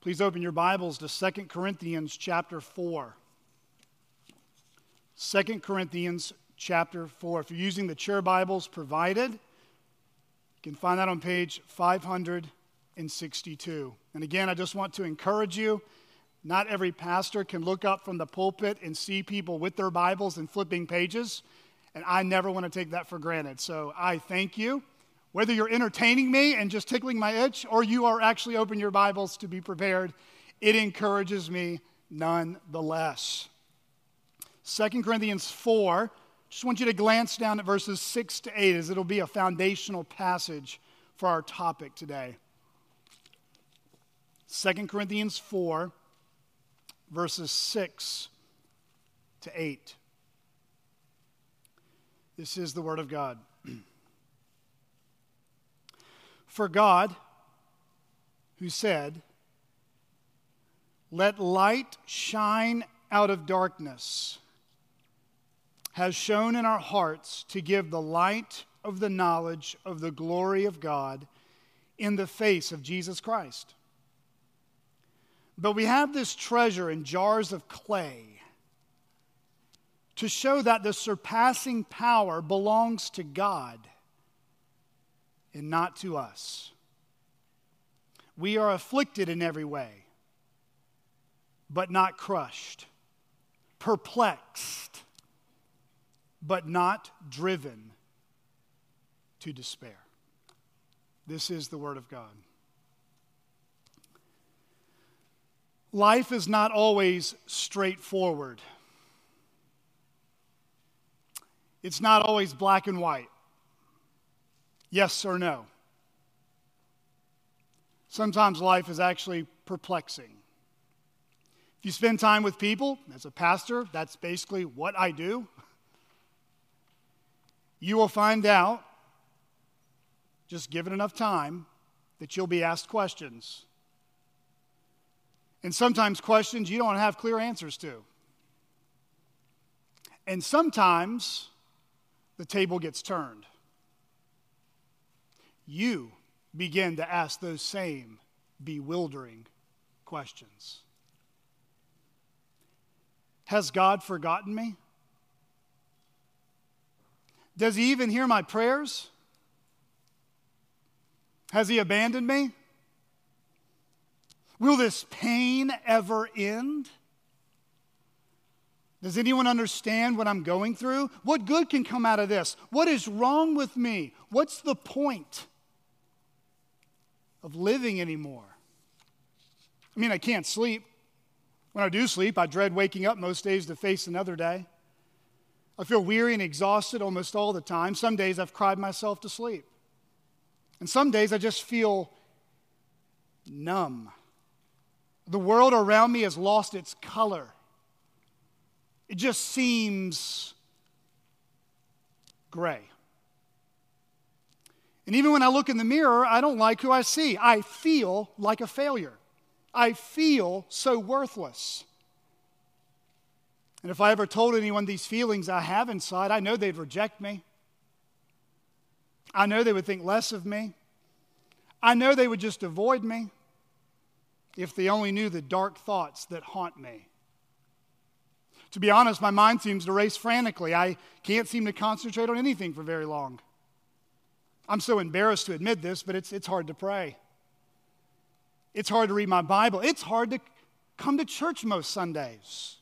Please open your Bibles to 2 Corinthians chapter 4. 2 Corinthians chapter 4. If you're using the chair Bibles provided, you can find that on page 562. And again, I just want to encourage you. Not every pastor can look up from the pulpit and see people with their Bibles and flipping pages. And I never want to take that for granted. So I thank you. Whether you're entertaining me and just tickling my itch, or you are actually opening your Bibles to be prepared, it encourages me nonetheless. 2 Corinthians 4, just want you to glance down at verses 6 to 8 as it'll be a foundational passage for our topic today. 2 Corinthians 4, verses 6 to 8. This is the Word of God. For God, who said, Let light shine out of darkness, has shown in our hearts to give the light of the knowledge of the glory of God in the face of Jesus Christ. But we have this treasure in jars of clay to show that the surpassing power belongs to God and not to us. We are afflicted in every way, but not crushed, perplexed, but not driven to despair. This is the Word of God. Life is not always straightforward. It's not always black and white. Yes or no? Sometimes life is actually perplexing. If you spend time with people, as a pastor, that's basically what I do. You will find out, just given enough time, that you'll be asked questions. And sometimes questions you don't have clear answers to. And sometimes the table gets turned you begin to ask those same bewildering questions Has God forgotten me? Does he even hear my prayers? Has he abandoned me? Will this pain ever end? Does anyone understand what I'm going through? What good can come out of this? What is wrong with me? What's the point? Of living anymore. I mean, I can't sleep. When I do sleep, I dread waking up most days to face another day. I feel weary and exhausted almost all the time. Some days I've cried myself to sleep. And some days I just feel numb. The world around me has lost its color. It just seems gray. And even when I look in the mirror, I don't like who I see. I feel like a failure. I feel so worthless. And if I ever told anyone these feelings I have inside, I know they'd reject me. I know they would think less of me. I know they would just avoid me if they only knew the dark thoughts that haunt me. To be honest, my mind seems to race frantically. I can't seem to concentrate on anything for very long. I'm so embarrassed to admit this, but it's, it's hard to pray. It's hard to read my Bible. It's hard to come to church most Sundays.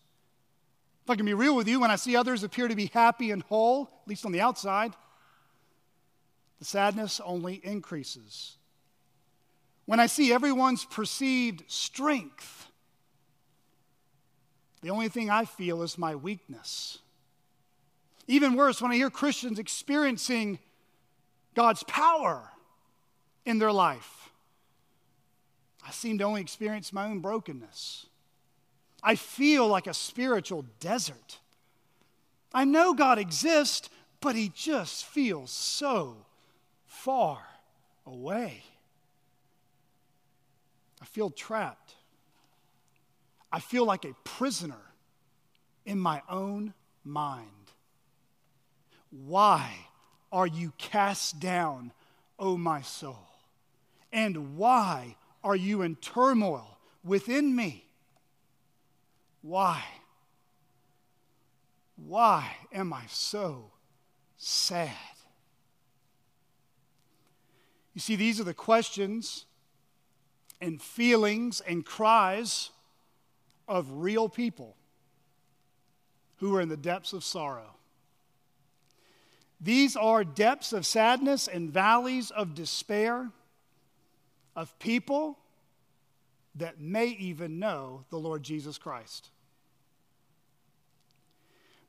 If I can be real with you, when I see others appear to be happy and whole, at least on the outside, the sadness only increases. When I see everyone's perceived strength, the only thing I feel is my weakness. Even worse, when I hear Christians experiencing God's power in their life. I seem to only experience my own brokenness. I feel like a spiritual desert. I know God exists, but He just feels so far away. I feel trapped. I feel like a prisoner in my own mind. Why are you cast down, O my soul? And why are you in turmoil within me. Why? Why am I so sad? You see, these are the questions and feelings and cries of real people who are in the depths of sorrow. These are depths of sadness and valleys of despair of people that may even know the Lord Jesus Christ.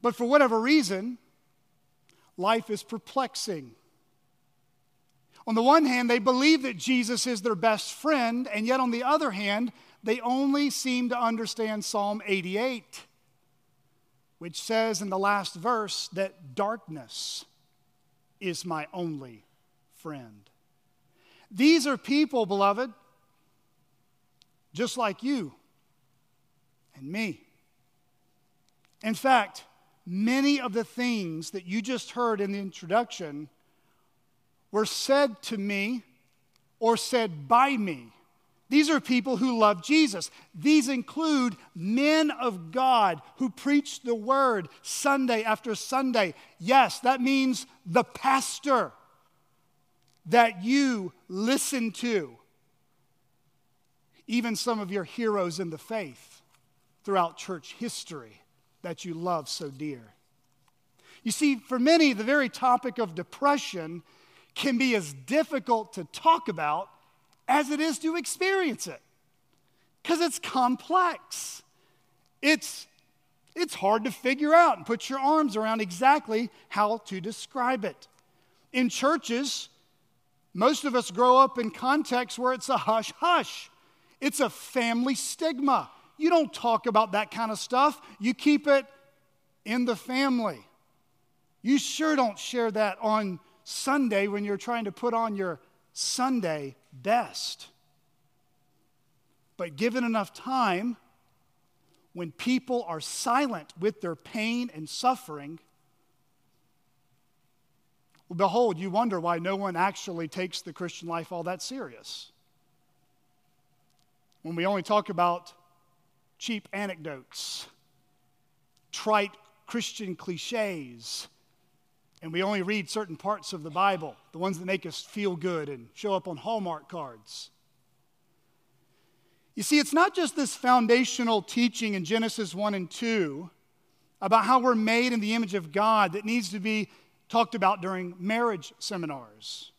But for whatever reason, life is perplexing. On the one hand, they believe that Jesus is their best friend, and yet on the other hand, they only seem to understand Psalm 88, which says in the last verse that darkness is my only friend. These are people, beloved, just like you and me. In fact, many of the things that you just heard in the introduction were said to me or said by me. These are people who love Jesus. These include men of God who preach the word Sunday after Sunday. Yes, that means the pastor that you listen to. Even some of your heroes in the faith throughout church history that you love so dear. You see, for many, the very topic of depression can be as difficult to talk about as it is to experience it because it's complex. It's, it's hard to figure out and put your arms around exactly how to describe it. In churches, most of us grow up in contexts where it's a hush hush, it's a family stigma. You don't talk about that kind of stuff, you keep it in the family. You sure don't share that on Sunday when you're trying to put on your Sunday best. But given enough time, when people are silent with their pain and suffering, behold, you wonder why no one actually takes the Christian life all that serious. When we only talk about cheap anecdotes, trite Christian cliches, and we only read certain parts of the Bible, the ones that make us feel good and show up on Hallmark cards. You see, it's not just this foundational teaching in Genesis 1 and 2 about how we're made in the image of God that needs to be talked about during marriage seminars.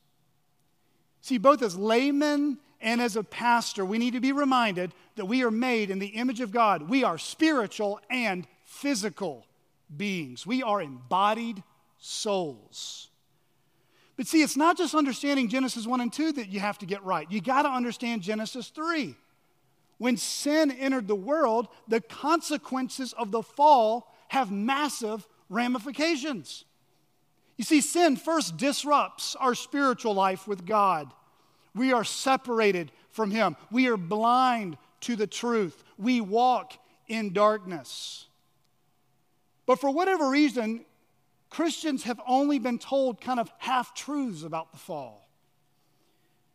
See, both as laymen and as a pastor, we need to be reminded that we are made in the image of God. We are spiritual and physical beings, we are embodied souls. But see, it's not just understanding Genesis 1 and 2 that you have to get right. You got to understand Genesis 3. When sin entered the world, the consequences of the fall have massive ramifications. You see, sin first disrupts our spiritual life with God. We are separated from Him, we are blind to the truth, we walk in darkness. But for whatever reason, Christians have only been told kind of half truths about the fall.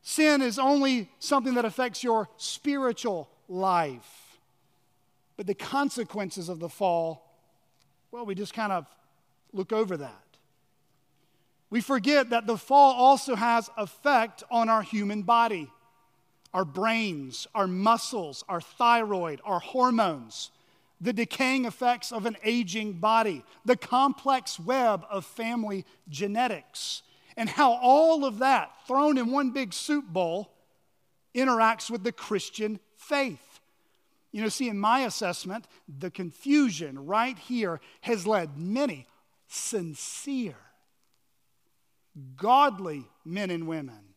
Sin is only something that affects your spiritual life. But the consequences of the fall, well, we just kind of look over that we forget that the fall also has effect on our human body our brains our muscles our thyroid our hormones the decaying effects of an aging body the complex web of family genetics and how all of that thrown in one big soup bowl interacts with the christian faith. You know see in my assessment the confusion right here has led many sincere godly men and women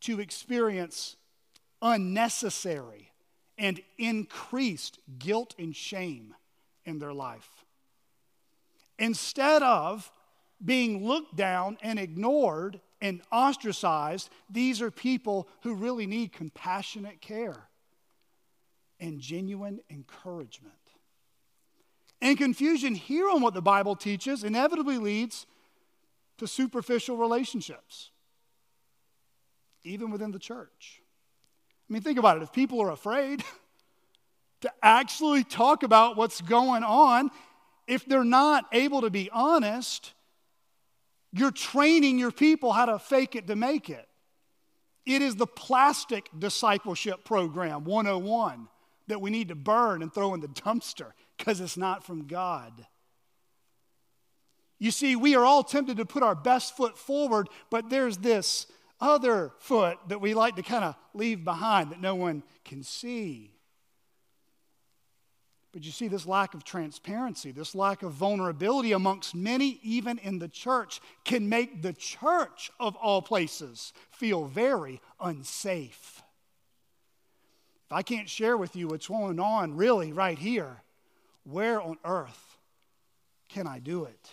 to experience unnecessary and increased guilt and shame in their life. Instead of being looked down and ignored and ostracized, these are people who really need compassionate care and genuine encouragement. And confusion here on what the Bible teaches inevitably leads to superficial relationships, even within the church. I mean, think about it. If people are afraid, to actually talk about what's going on. If they're not able to be honest, you're training your people how to fake it to make it. It is the plastic discipleship program 101 that we need to burn and throw in the dumpster because it's not from God. You see, we are all tempted to put our best foot forward, but there's this other foot that we like to kind of leave behind that no one can see. But you see, this lack of transparency, this lack of vulnerability amongst many, even in the church, can make the church of all places feel very unsafe. If I can't share with you what's going on really right here, where on earth can I do it?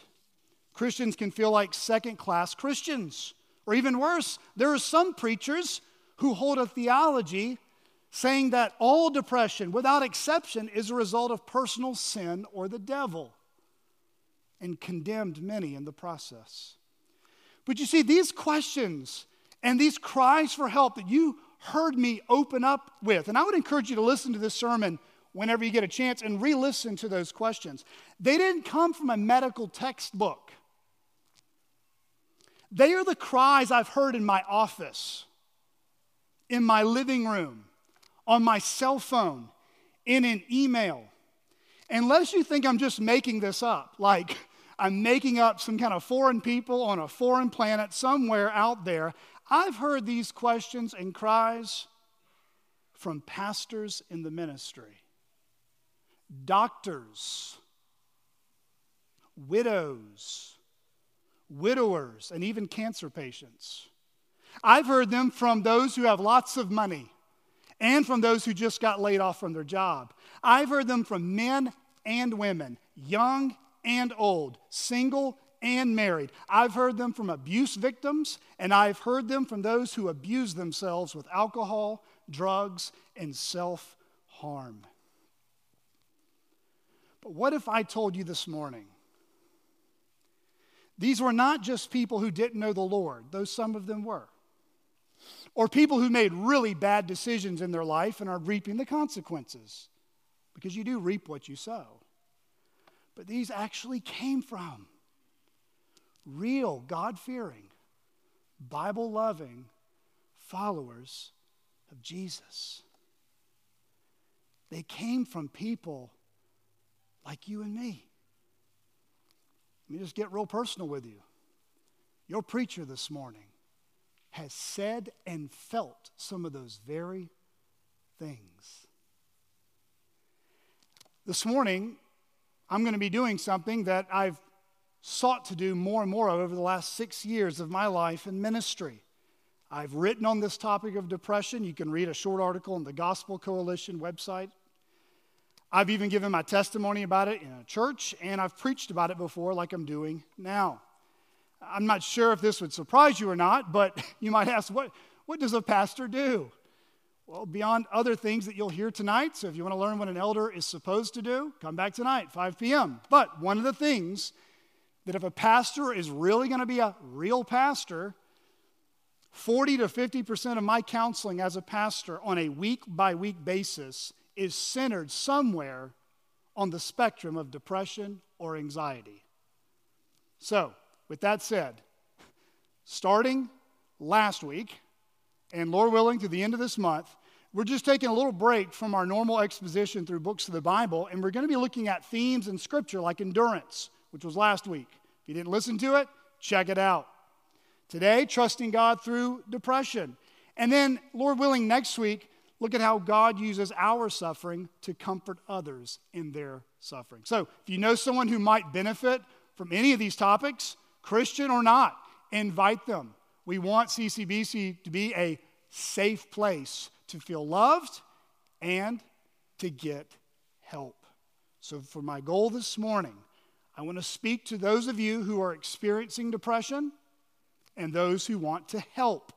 Christians can feel like second class Christians. Or even worse, there are some preachers who hold a theology saying that all depression, without exception, is a result of personal sin or the devil, and condemned many in the process. But you see, these questions and these cries for help that you heard me open up with, and I would encourage you to listen to this sermon whenever you get a chance and re listen to those questions. They didn't come from a medical textbook, they are the cries I've heard in my office, in my living room on my cell phone, in an email. Unless you think I'm just making this up, like I'm making up some kind of foreign people on a foreign planet somewhere out there, I've heard these questions and cries from pastors in the ministry, doctors, widows, widowers, and even cancer patients. I've heard them from those who have lots of money and from those who just got laid off from their job. I've heard them from men and women, young and old, single and married. I've heard them from abuse victims, and I've heard them from those who abuse themselves with alcohol, drugs, and self harm. But what if I told you this morning? These were not just people who didn't know the Lord, though some of them were or people who made really bad decisions in their life and are reaping the consequences because you do reap what you sow. But these actually came from real, God fearing, Bible loving followers of Jesus. They came from people like you and me. Let me just get real personal with you. Your preacher this morning has said and felt some of those very things. This morning, I'm going to be doing something that I've sought to do more and more over the last six years of my life in ministry. I've written on this topic of depression. You can read a short article on the Gospel Coalition website. I've even given my testimony about it in a church, and I've preached about it before, like I'm doing now. I'm not sure if this would surprise you or not, but you might ask, what, what does a pastor do? Well, beyond other things that you'll hear tonight, so if you want to learn what an elder is supposed to do, come back tonight, 5 p.m. But one of the things that if a pastor is really going to be a real pastor, 40 to 50% of my counseling as a pastor on a week by week basis is centered somewhere on the spectrum of depression or anxiety. So, with that said, starting last week, and Lord willing, to the end of this month, we're just taking a little break from our normal exposition through books of the Bible, and we're going to be looking at themes in Scripture like endurance, which was last week. If you didn't listen to it, check it out. Today, trusting God through depression. And then, Lord willing, next week, look at how God uses our suffering to comfort others in their suffering. So, if you know someone who might benefit from any of these topics, Christian or not, invite them. We want CCBC to be a safe place to feel loved and to get help. So, for my goal this morning, I want to speak to those of you who are experiencing depression and those who want to help,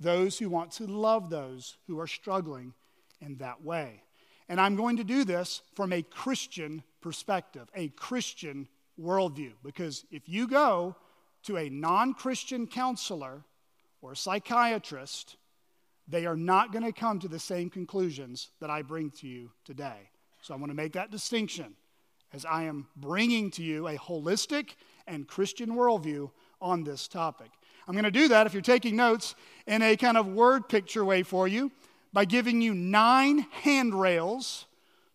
those who want to love those who are struggling in that way. And I'm going to do this from a Christian perspective, a Christian worldview. Because if you go to a non Christian counselor or psychiatrist, they are not going to come to the same conclusions that I bring to you today. So I want to make that distinction as I am bringing to you a holistic and Christian worldview on this topic. I'm going to do that if you're taking notes in a kind of word picture way for you by giving you nine handrails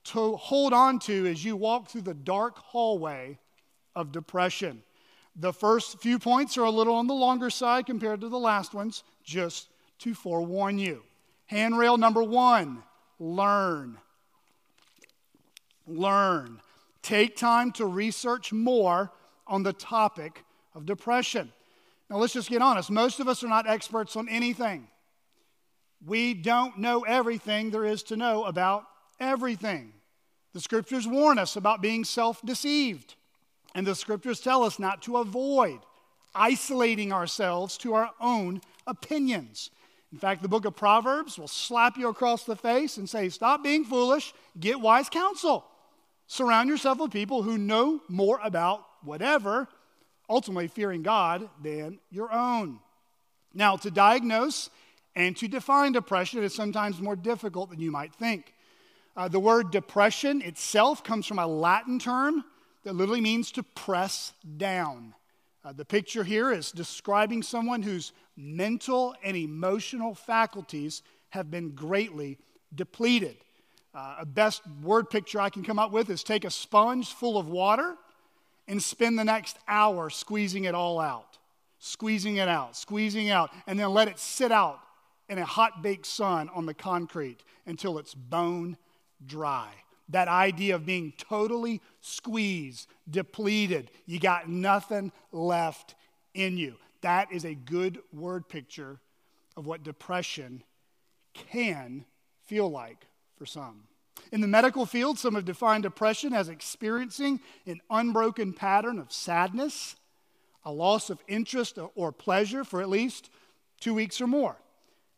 to hold on to as you walk through the dark hallway of depression. The first few points are a little on the longer side compared to the last ones, just to forewarn you. Handrail number one learn. Learn. Take time to research more on the topic of depression. Now, let's just get honest. Most of us are not experts on anything. We don't know everything there is to know about everything. The scriptures warn us about being self deceived, and the scriptures tell us not to avoid isolating ourselves to our own opinions. In fact, the book of Proverbs will slap you across the face and say, Stop being foolish, get wise counsel. Surround yourself with people who know more about whatever, ultimately fearing God, than your own. Now, to diagnose and to define depression is sometimes more difficult than you might think. Uh, the word depression itself comes from a Latin term that literally means to press down. Uh, the picture here is describing someone whose mental and emotional faculties have been greatly depleted. Uh, a best word picture I can come up with is take a sponge full of water and spend the next hour squeezing it all out, squeezing it out, squeezing out, and then let it sit out in a hot baked sun on the concrete until it's bone dry. That idea of being totally squeezed, depleted, you got nothing left in you. That is a good word picture of what depression can feel like for some. In the medical field, some have defined depression as experiencing an unbroken pattern of sadness, a loss of interest or pleasure for at least two weeks or more.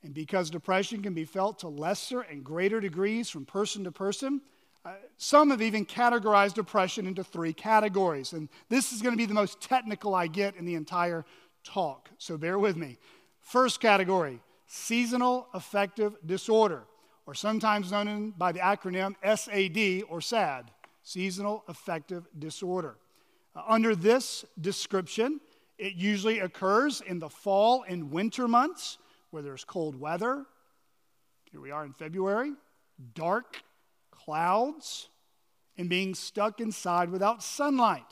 And because depression can be felt to lesser and greater degrees from person to person, uh, some have even categorized depression into three categories. And this is going to be the most technical I get in the entire talk, so bear with me. First category seasonal affective disorder or sometimes known by the acronym SAD or SAD, Seasonal Affective Disorder. Uh, under this description, it usually occurs in the fall and winter months where there's cold weather. Here we are in February, dark clouds, and being stuck inside without sunlight.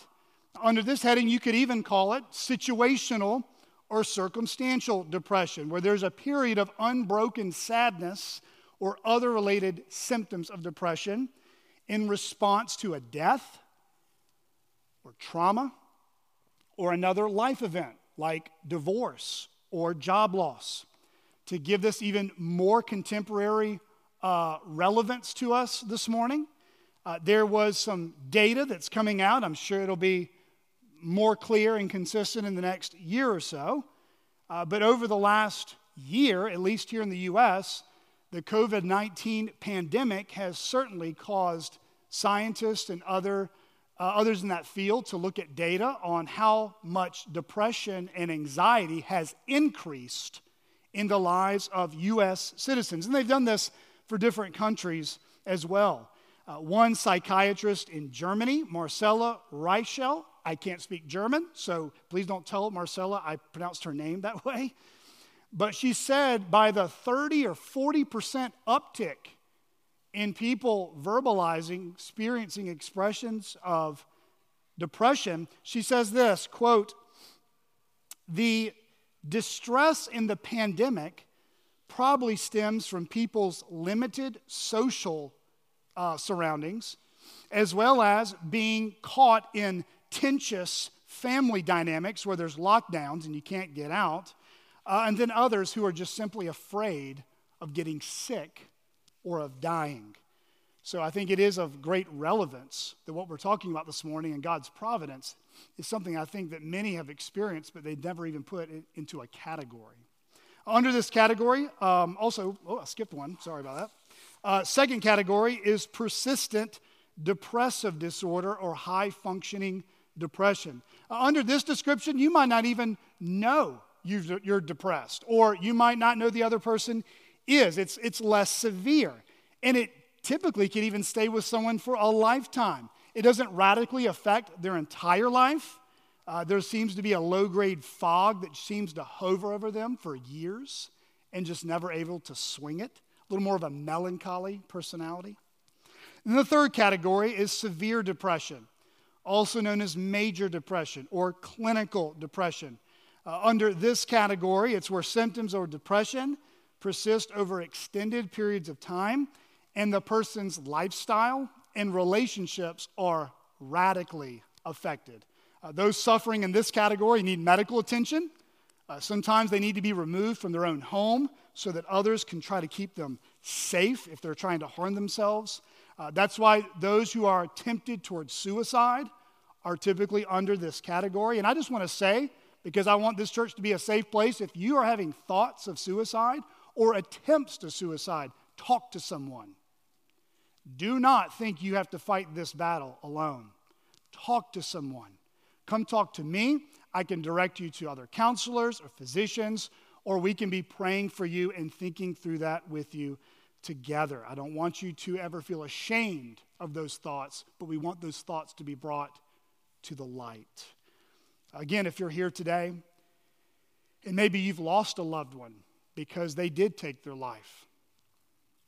Under this heading, you could even call it situational or circumstantial depression, where there's a period of unbroken sadness or other related symptoms of depression in response to a death or trauma or another life event like divorce or job loss. To give this even more contemporary uh, relevance to us this morning, uh, there was some data that's coming out. I'm sure it'll be more clear and consistent in the next year or so. Uh, but over the last year, at least here in the US, the COVID 19 pandemic has certainly caused scientists and other, uh, others in that field to look at data on how much depression and anxiety has increased in the lives of U.S. citizens. And they've done this for different countries as well. Uh, one psychiatrist in Germany, Marcella Reichel, I can't speak German, so please don't tell Marcella I pronounced her name that way. But she said by the 30 or 40% uptick in people verbalizing, experiencing expressions of depression, she says this quote, the distress in the pandemic probably stems from people's limited social uh, surroundings, as well as being caught in tenuous family dynamics where there's lockdowns and you can't get out uh, and then others who are just simply afraid of getting sick or of dying. So I think it is of great relevance that what we're talking about this morning and God's providence is something I think that many have experienced, but they've never even put it into a category. Under this category, um, also, oh, I skipped one. Sorry about that. Uh, second category is persistent depressive disorder or high functioning depression. Uh, under this description, you might not even know you are depressed, or you might not know the other person is. It's, it's less severe. And it typically can even stay with someone for a lifetime. It doesn't radically affect their entire life. Uh, there seems to be a low grade fog that seems to hover over them for years and just never able to swing it. A little more of a melancholy personality. And the third category is severe depression, also known as major depression or clinical depression. Uh, under this category, it's where symptoms of depression persist over extended periods of time and the person's lifestyle and relationships are radically affected. Uh, those suffering in this category need medical attention. Uh, sometimes they need to be removed from their own home so that others can try to keep them safe if they're trying to harm themselves. Uh, that's why those who are tempted towards suicide are typically under this category. And I just want to say, because I want this church to be a safe place, if you are having thoughts of suicide or attempts to suicide, talk to someone. Do not think you have to fight this battle alone. Talk to someone. Come talk to me. I can direct you to other counselors or physicians, or we can be praying for you and thinking through that with you together. I don't want you to ever feel ashamed of those thoughts, but we want those thoughts to be brought to the light. Again, if you're here today, and maybe you've lost a loved one because they did take their life,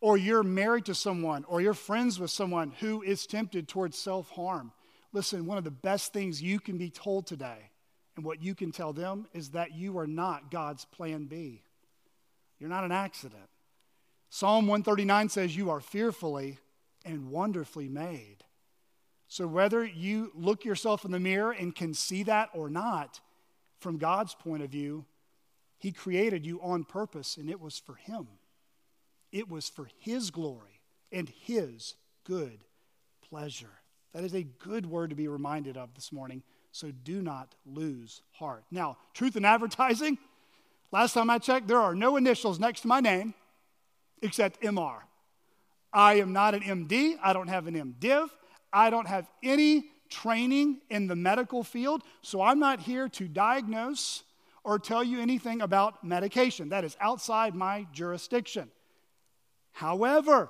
or you're married to someone, or you're friends with someone who is tempted towards self harm. Listen, one of the best things you can be told today, and what you can tell them, is that you are not God's plan B. You're not an accident. Psalm 139 says, You are fearfully and wonderfully made. So, whether you look yourself in the mirror and can see that or not, from God's point of view, He created you on purpose, and it was for Him. It was for His glory and His good pleasure. That is a good word to be reminded of this morning. So, do not lose heart. Now, truth in advertising, last time I checked, there are no initials next to my name except MR. I am not an MD. I don't have an MDiv. I don't have any training in the medical field, so I'm not here to diagnose or tell you anything about medication. That is outside my jurisdiction. However,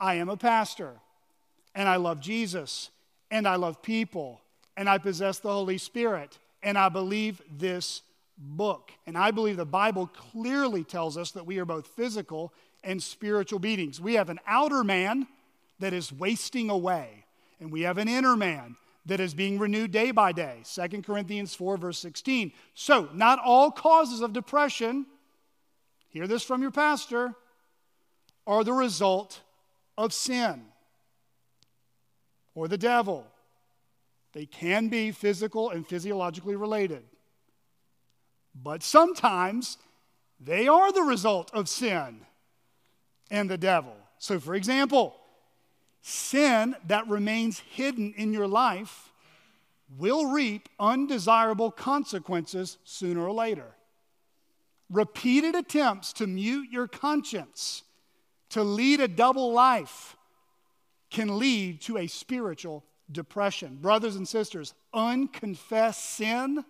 I am a pastor, and I love Jesus, and I love people, and I possess the Holy Spirit, and I believe this book. And I believe the Bible clearly tells us that we are both physical and spiritual beings. We have an outer man that is wasting away, and we have an inner man that is being renewed day by day. 2 Corinthians 4, verse 16. So, not all causes of depression, hear this from your pastor, are the result of sin or the devil. They can be physical and physiologically related. But sometimes they are the result of sin and the devil. So, for example, sin that remains hidden in your life will reap undesirable consequences sooner or later. Repeated attempts to mute your conscience, to lead a double life, can lead to a spiritual depression. Brothers and sisters, unconfessed sin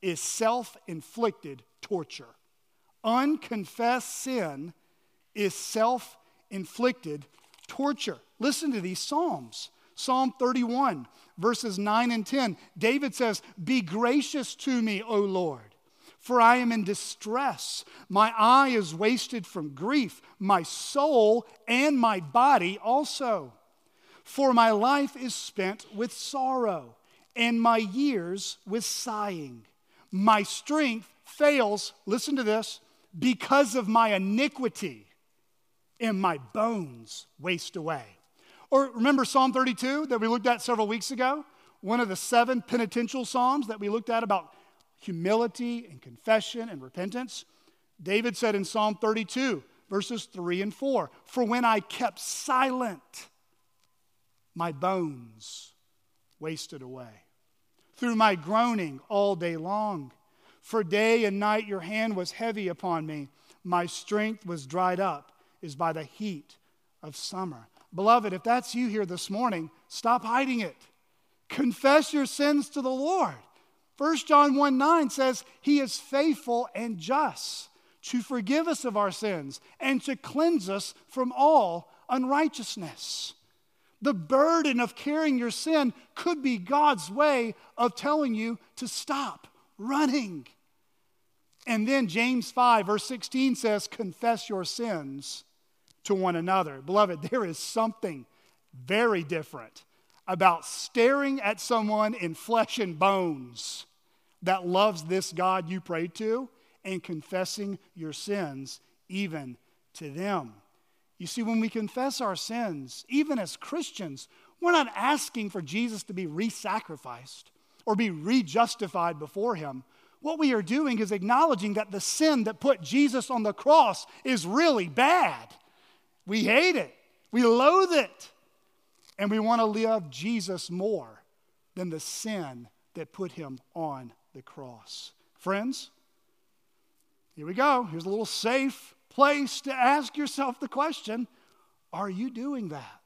is self inflicted torture. Unconfessed sin is self inflicted torture. Listen to these Psalms. Psalm 31, verses 9 and 10. David says, Be gracious to me, O Lord, for I am in distress. My eye is wasted from grief, my soul and my body also. For my life is spent with sorrow, and my years with sighing. My strength fails, listen to this, because of my iniquity and my bones waste away. Or remember Psalm 32 that we looked at several weeks ago? One of the seven penitential Psalms that we looked at about humility and confession and repentance. David said in Psalm 32, verses 3 and 4 For when I kept silent, my bones wasted away. Through my groaning all day long, for day and night your hand was heavy upon me, my strength was dried up is by the heat of summer. Beloved, if that's you here this morning, stop hiding it. Confess your sins to the Lord. 1 John 1 9 says, He is faithful and just to forgive us of our sins and to cleanse us from all unrighteousness. The burden of carrying your sin could be God's way of telling you to stop running. And then James 5, verse 16 says, Confess your sins to one another. Beloved, there is something very different about staring at someone in flesh and bones that loves this God you pray to and confessing your sins even to them. You see, when we confess our sins, even as Christians, we're not asking for Jesus to be re sacrificed or be re justified before Him. What we are doing is acknowledging that the sin that put Jesus on the cross is really bad. We hate it, we loathe it, and we want to love Jesus more than the sin that put Him on the cross. Friends, here we go. Here's a little safe place to ask yourself the question Are you doing that?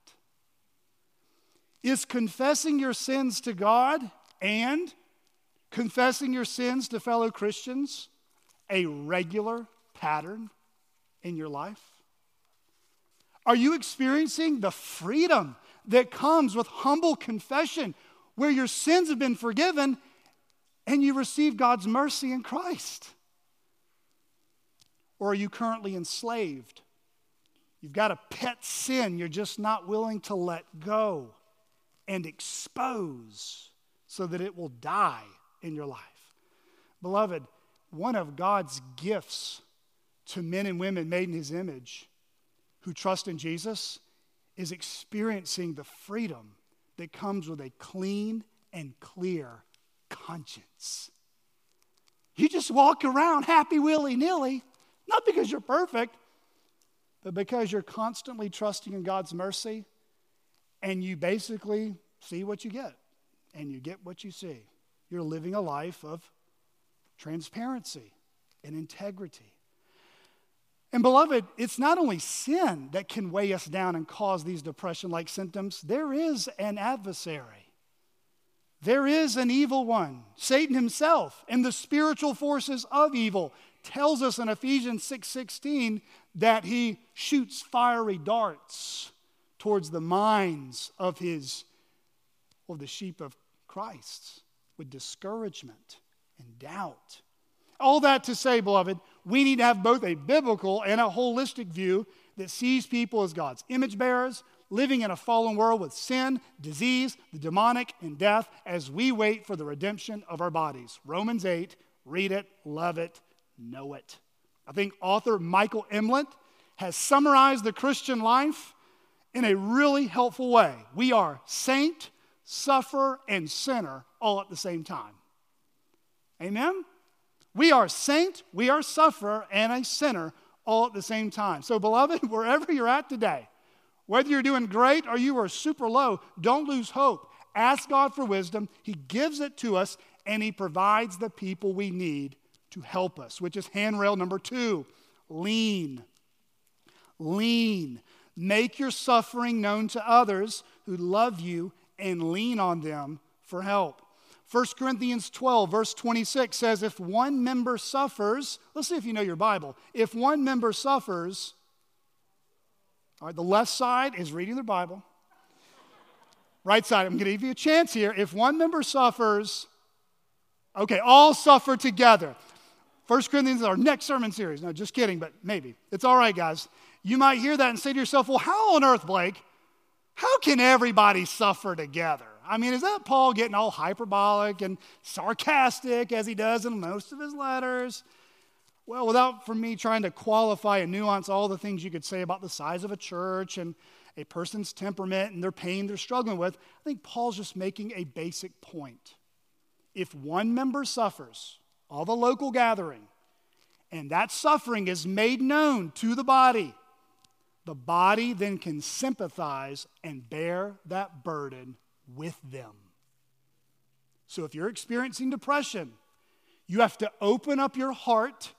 Is confessing your sins to God and confessing your sins to fellow Christians a regular pattern in your life? Are you experiencing the freedom that comes with humble confession where your sins have been forgiven and you receive God's mercy in Christ? Or are you currently enslaved? You've got a pet sin you're just not willing to let go and expose so that it will die in your life. Beloved, one of God's gifts to men and women made in his image who trust in Jesus is experiencing the freedom that comes with a clean and clear conscience. You just walk around happy willy nilly not because you're perfect, but because you're constantly trusting in God's mercy and you basically see what you get and you get what you see. You're living a life of transparency and integrity. And beloved, it's not only sin that can weigh us down and cause these depression like symptoms, there is an adversary. There is an evil one, Satan himself, and the spiritual forces of evil tells us in Ephesians 6:16 that he shoots fiery darts towards the minds of his of the sheep of Christ with discouragement and doubt. All that to say, beloved, we need to have both a biblical and a holistic view that sees people as God's image bearers, living in a fallen world with sin, disease, the demonic, and death as we wait for the redemption of our bodies. Romans 8, read it, love it, know it. I think author Michael Emlet has summarized the Christian life in a really helpful way. We are saint, sufferer, and sinner all at the same time. Amen? We are saint, we are sufferer, and a sinner all at the same time. So, beloved, wherever you're at today, whether you're doing great or you are super low, don't lose hope. Ask God for wisdom. He gives it to us, and He provides the people we need to help us, which is handrail number two lean. Lean. Make your suffering known to others who love you and lean on them for help. 1 Corinthians 12, verse 26 says, If one member suffers, let's see if you know your Bible. If one member suffers, all right, the left side is reading the Bible. Right side, I'm going to give you a chance here. If one member suffers, okay, all suffer together. First Corinthians is our next sermon series. No, just kidding, but maybe. It's all right, guys. You might hear that and say to yourself, well, how on earth, Blake, how can everybody suffer together? I mean, is that Paul getting all hyperbolic and sarcastic as he does in most of his letters? Well, without for me trying to qualify and nuance all the things you could say about the size of a church and a person's temperament and their pain they're struggling with, I think Paul's just making a basic point. If one member suffers, all the local gathering, and that suffering is made known to the body, the body then can sympathize and bear that burden with them. So if you're experiencing depression, you have to open up your heart,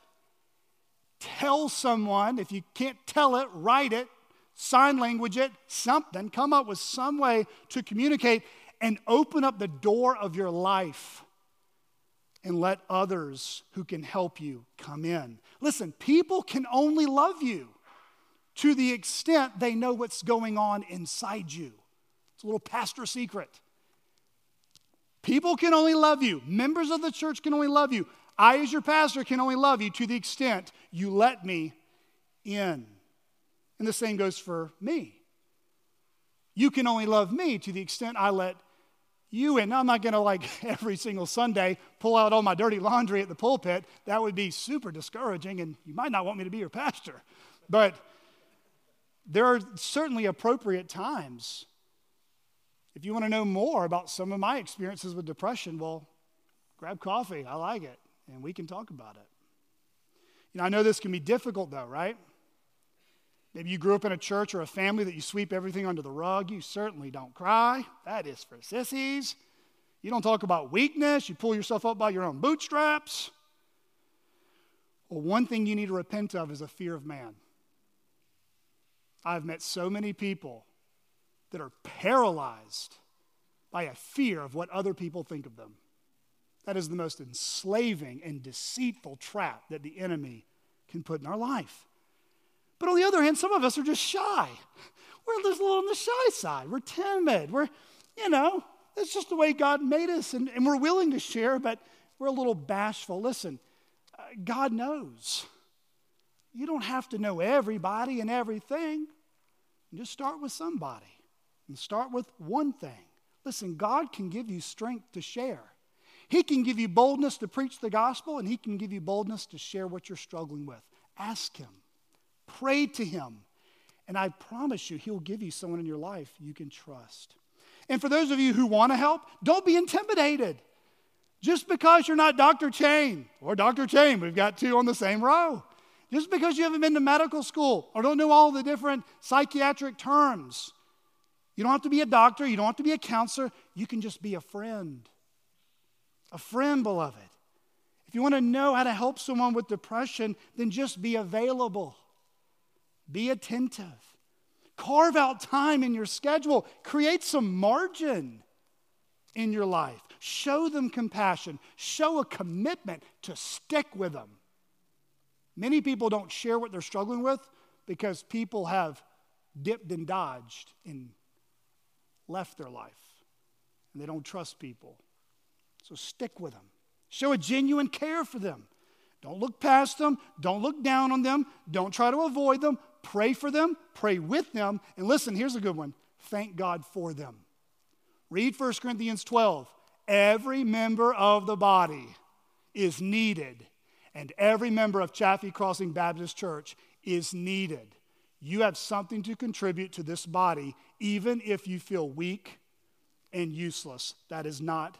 tell someone. If you can't tell it, write it, sign language it, something. Come up with some way to communicate and open up the door of your life and let others who can help you come in. Listen, people can only love you to the extent they know what's going on inside you. It's a little pastor secret. People can only love you, members of the church can only love you. I, as your pastor, can only love you to the extent you let me in. And the same goes for me. You can only love me to the extent I let you in. Now, I'm not going to, like, every single Sunday pull out all my dirty laundry at the pulpit. That would be super discouraging, and you might not want me to be your pastor. But there are certainly appropriate times. If you want to know more about some of my experiences with depression, well, grab coffee. I like it, and we can talk about it. You know, I know this can be difficult, though, right? Maybe you grew up in a church or a family that you sweep everything under the rug. You certainly don't cry. That is for sissies. You don't talk about weakness. You pull yourself up by your own bootstraps. Well, one thing you need to repent of is a fear of man. I've met so many people that are paralyzed by a fear of what other people think of them. That is the most enslaving and deceitful trap that the enemy can put in our life. But on the other hand, some of us are just shy. We're just a little on the shy side. We're timid. We're, you know, that's just the way God made us. And, and we're willing to share, but we're a little bashful. Listen, uh, God knows. You don't have to know everybody and everything. Just start with somebody and start with one thing. Listen, God can give you strength to share. He can give you boldness to preach the gospel, and He can give you boldness to share what you're struggling with. Ask Him, pray to Him, and I promise you, He'll give you someone in your life you can trust. And for those of you who want to help, don't be intimidated. Just because you're not Dr. Chain or Dr. Chain, we've got two on the same row. Just because you haven't been to medical school or don't know all the different psychiatric terms, you don't have to be a doctor, you don't have to be a counselor, you can just be a friend. A friend, beloved. If you want to know how to help someone with depression, then just be available. Be attentive. Carve out time in your schedule. Create some margin in your life. Show them compassion. Show a commitment to stick with them. Many people don't share what they're struggling with because people have dipped and dodged and left their life. And they don't trust people. So stick with them. Show a genuine care for them. Don't look past them. Don't look down on them. Don't try to avoid them. Pray for them. Pray with them. And listen, here's a good one thank God for them. Read 1 Corinthians 12. Every member of the body is needed and every member of Chaffee Crossing Baptist Church is needed. You have something to contribute to this body, even if you feel weak and useless. That is not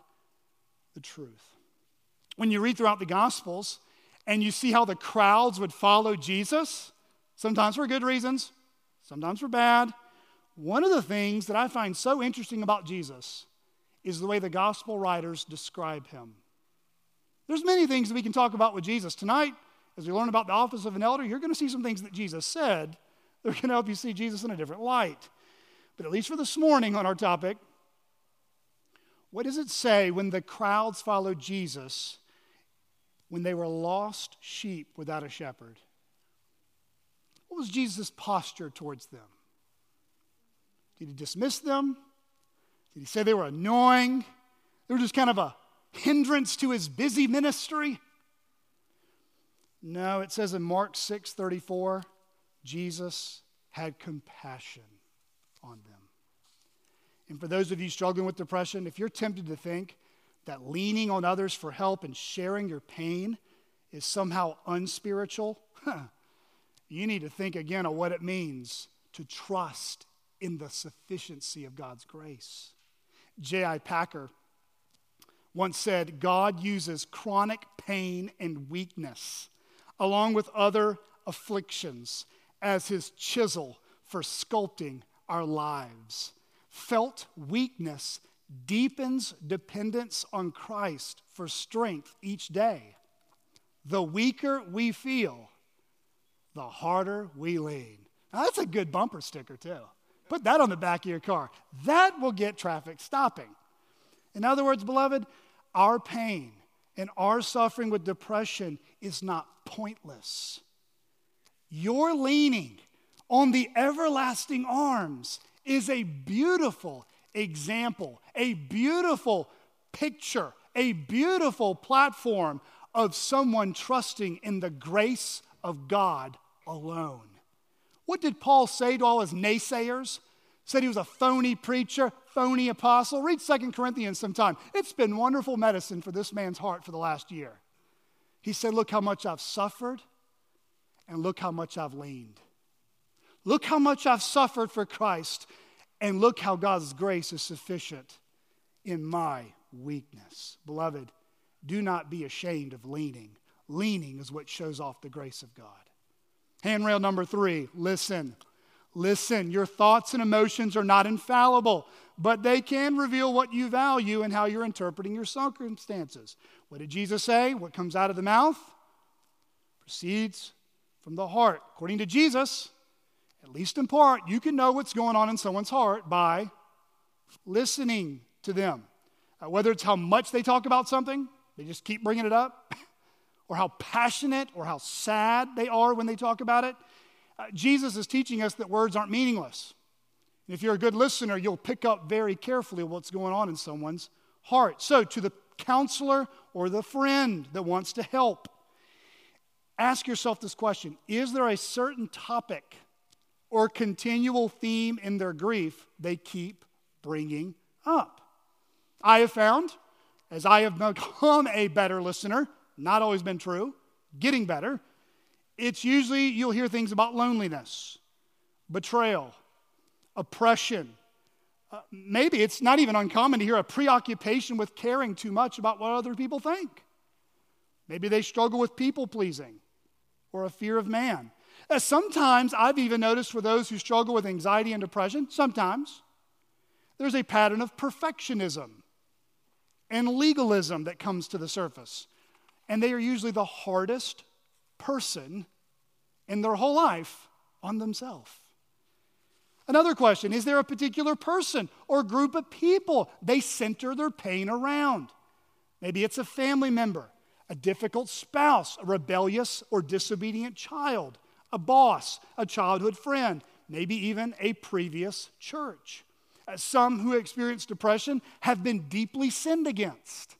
the truth. When you read throughout the Gospels and you see how the crowds would follow Jesus, sometimes for good reasons, sometimes for bad, one of the things that I find so interesting about Jesus is the way the gospel writers describe him. There's many things that we can talk about with Jesus. Tonight, as we learn about the office of an elder, you're going to see some things that Jesus said that are going to help you see Jesus in a different light. But at least for this morning on our topic, what does it say when the crowds followed Jesus when they were lost sheep without a shepherd? What was Jesus' posture towards them? Did he dismiss them? Did he say they were annoying? They were just kind of a hindrance to his busy ministry? No, it says in Mark 6:34, Jesus had compassion on them. And for those of you struggling with depression, if you're tempted to think that leaning on others for help and sharing your pain is somehow unspiritual, you need to think again of what it means to trust in the sufficiency of God's grace. J.I. Packer once said God uses chronic pain and weakness, along with other afflictions, as his chisel for sculpting our lives. Felt weakness deepens dependence on Christ for strength each day. The weaker we feel, the harder we lean. Now, that's a good bumper sticker, too. Put that on the back of your car. That will get traffic stopping. In other words, beloved, our pain and our suffering with depression is not pointless. Your leaning on the everlasting arms is a beautiful example, a beautiful picture, a beautiful platform of someone trusting in the grace of God alone. What did Paul say to all his naysayers? Said he was a phony preacher, phony apostle. Read Second Corinthians sometime. It's been wonderful medicine for this man's heart for the last year. He said, Look how much I've suffered, and look how much I've leaned. Look how much I've suffered for Christ, and look how God's grace is sufficient in my weakness. Beloved, do not be ashamed of leaning. Leaning is what shows off the grace of God. Handrail number three listen. Listen, your thoughts and emotions are not infallible, but they can reveal what you value and how you're interpreting your circumstances. What did Jesus say? What comes out of the mouth proceeds from the heart. According to Jesus, at least in part, you can know what's going on in someone's heart by listening to them. Uh, whether it's how much they talk about something, they just keep bringing it up, or how passionate or how sad they are when they talk about it. Uh, Jesus is teaching us that words aren't meaningless. And if you're a good listener, you'll pick up very carefully what's going on in someone's heart. So, to the counselor or the friend that wants to help, ask yourself this question Is there a certain topic or continual theme in their grief they keep bringing up? I have found, as I have become a better listener, not always been true, getting better, it's usually you'll hear things about loneliness, betrayal, oppression. Uh, maybe it's not even uncommon to hear a preoccupation with caring too much about what other people think. Maybe they struggle with people pleasing or a fear of man. Sometimes I've even noticed for those who struggle with anxiety and depression, sometimes there's a pattern of perfectionism and legalism that comes to the surface. And they are usually the hardest person in their whole life on themselves. Another question Is there a particular person or group of people they center their pain around? Maybe it's a family member, a difficult spouse, a rebellious or disobedient child, a boss, a childhood friend, maybe even a previous church. Uh, some who experience depression have been deeply sinned against.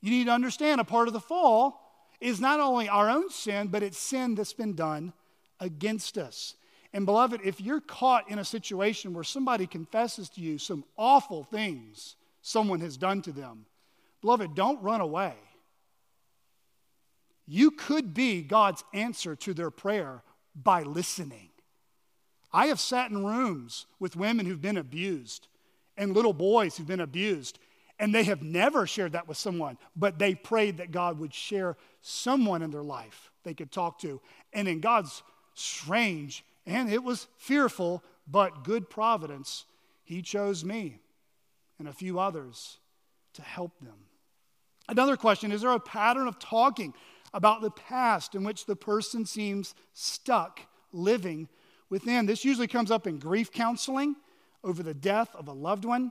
You need to understand a part of the fall is not only our own sin, but it's sin that's been done against us. And beloved, if you're caught in a situation where somebody confesses to you some awful things someone has done to them, beloved, don't run away. You could be God's answer to their prayer by listening. I have sat in rooms with women who've been abused and little boys who've been abused, and they have never shared that with someone, but they prayed that God would share someone in their life they could talk to. And in God's strange, and it was fearful, but good providence, He chose me and a few others to help them. Another question Is there a pattern of talking about the past in which the person seems stuck living within? This usually comes up in grief counseling over the death of a loved one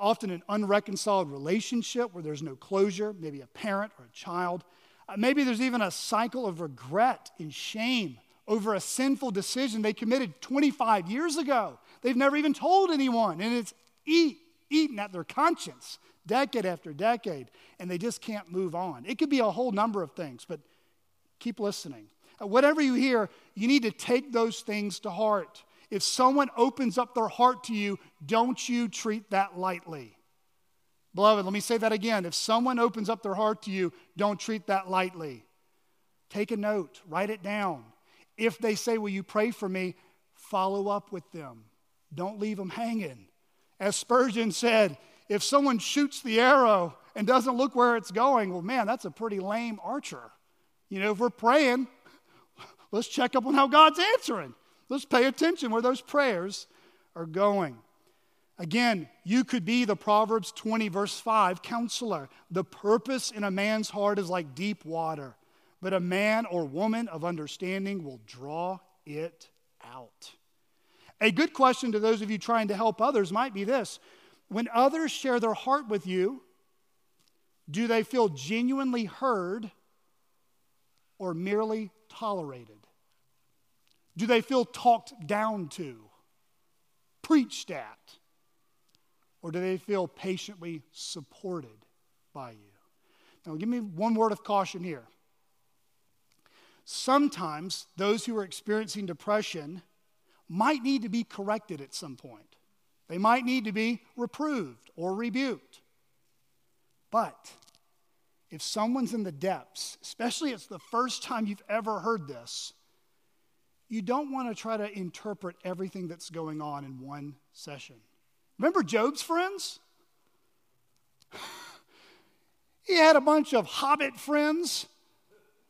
often an unreconciled relationship where there's no closure, maybe a parent or a child. Uh, maybe there's even a cycle of regret and shame over a sinful decision they committed 25 years ago. They've never even told anyone, and it's eat, eaten at their conscience decade after decade, and they just can't move on. It could be a whole number of things, but keep listening. Uh, whatever you hear, you need to take those things to heart. If someone opens up their heart to you, don't you treat that lightly. Beloved, let me say that again. If someone opens up their heart to you, don't treat that lightly. Take a note, write it down. If they say, Will you pray for me? follow up with them. Don't leave them hanging. As Spurgeon said, if someone shoots the arrow and doesn't look where it's going, well, man, that's a pretty lame archer. You know, if we're praying, let's check up on how God's answering. Let's pay attention where those prayers are going. Again, you could be the Proverbs 20, verse 5 counselor. The purpose in a man's heart is like deep water, but a man or woman of understanding will draw it out. A good question to those of you trying to help others might be this When others share their heart with you, do they feel genuinely heard or merely tolerated? Do they feel talked down to, preached at? Or do they feel patiently supported by you? Now, give me one word of caution here. Sometimes those who are experiencing depression might need to be corrected at some point. They might need to be reproved or rebuked. But if someone's in the depths, especially it's the first time you've ever heard this, you don't want to try to interpret everything that's going on in one session. Remember Job's friends? he had a bunch of hobbit friends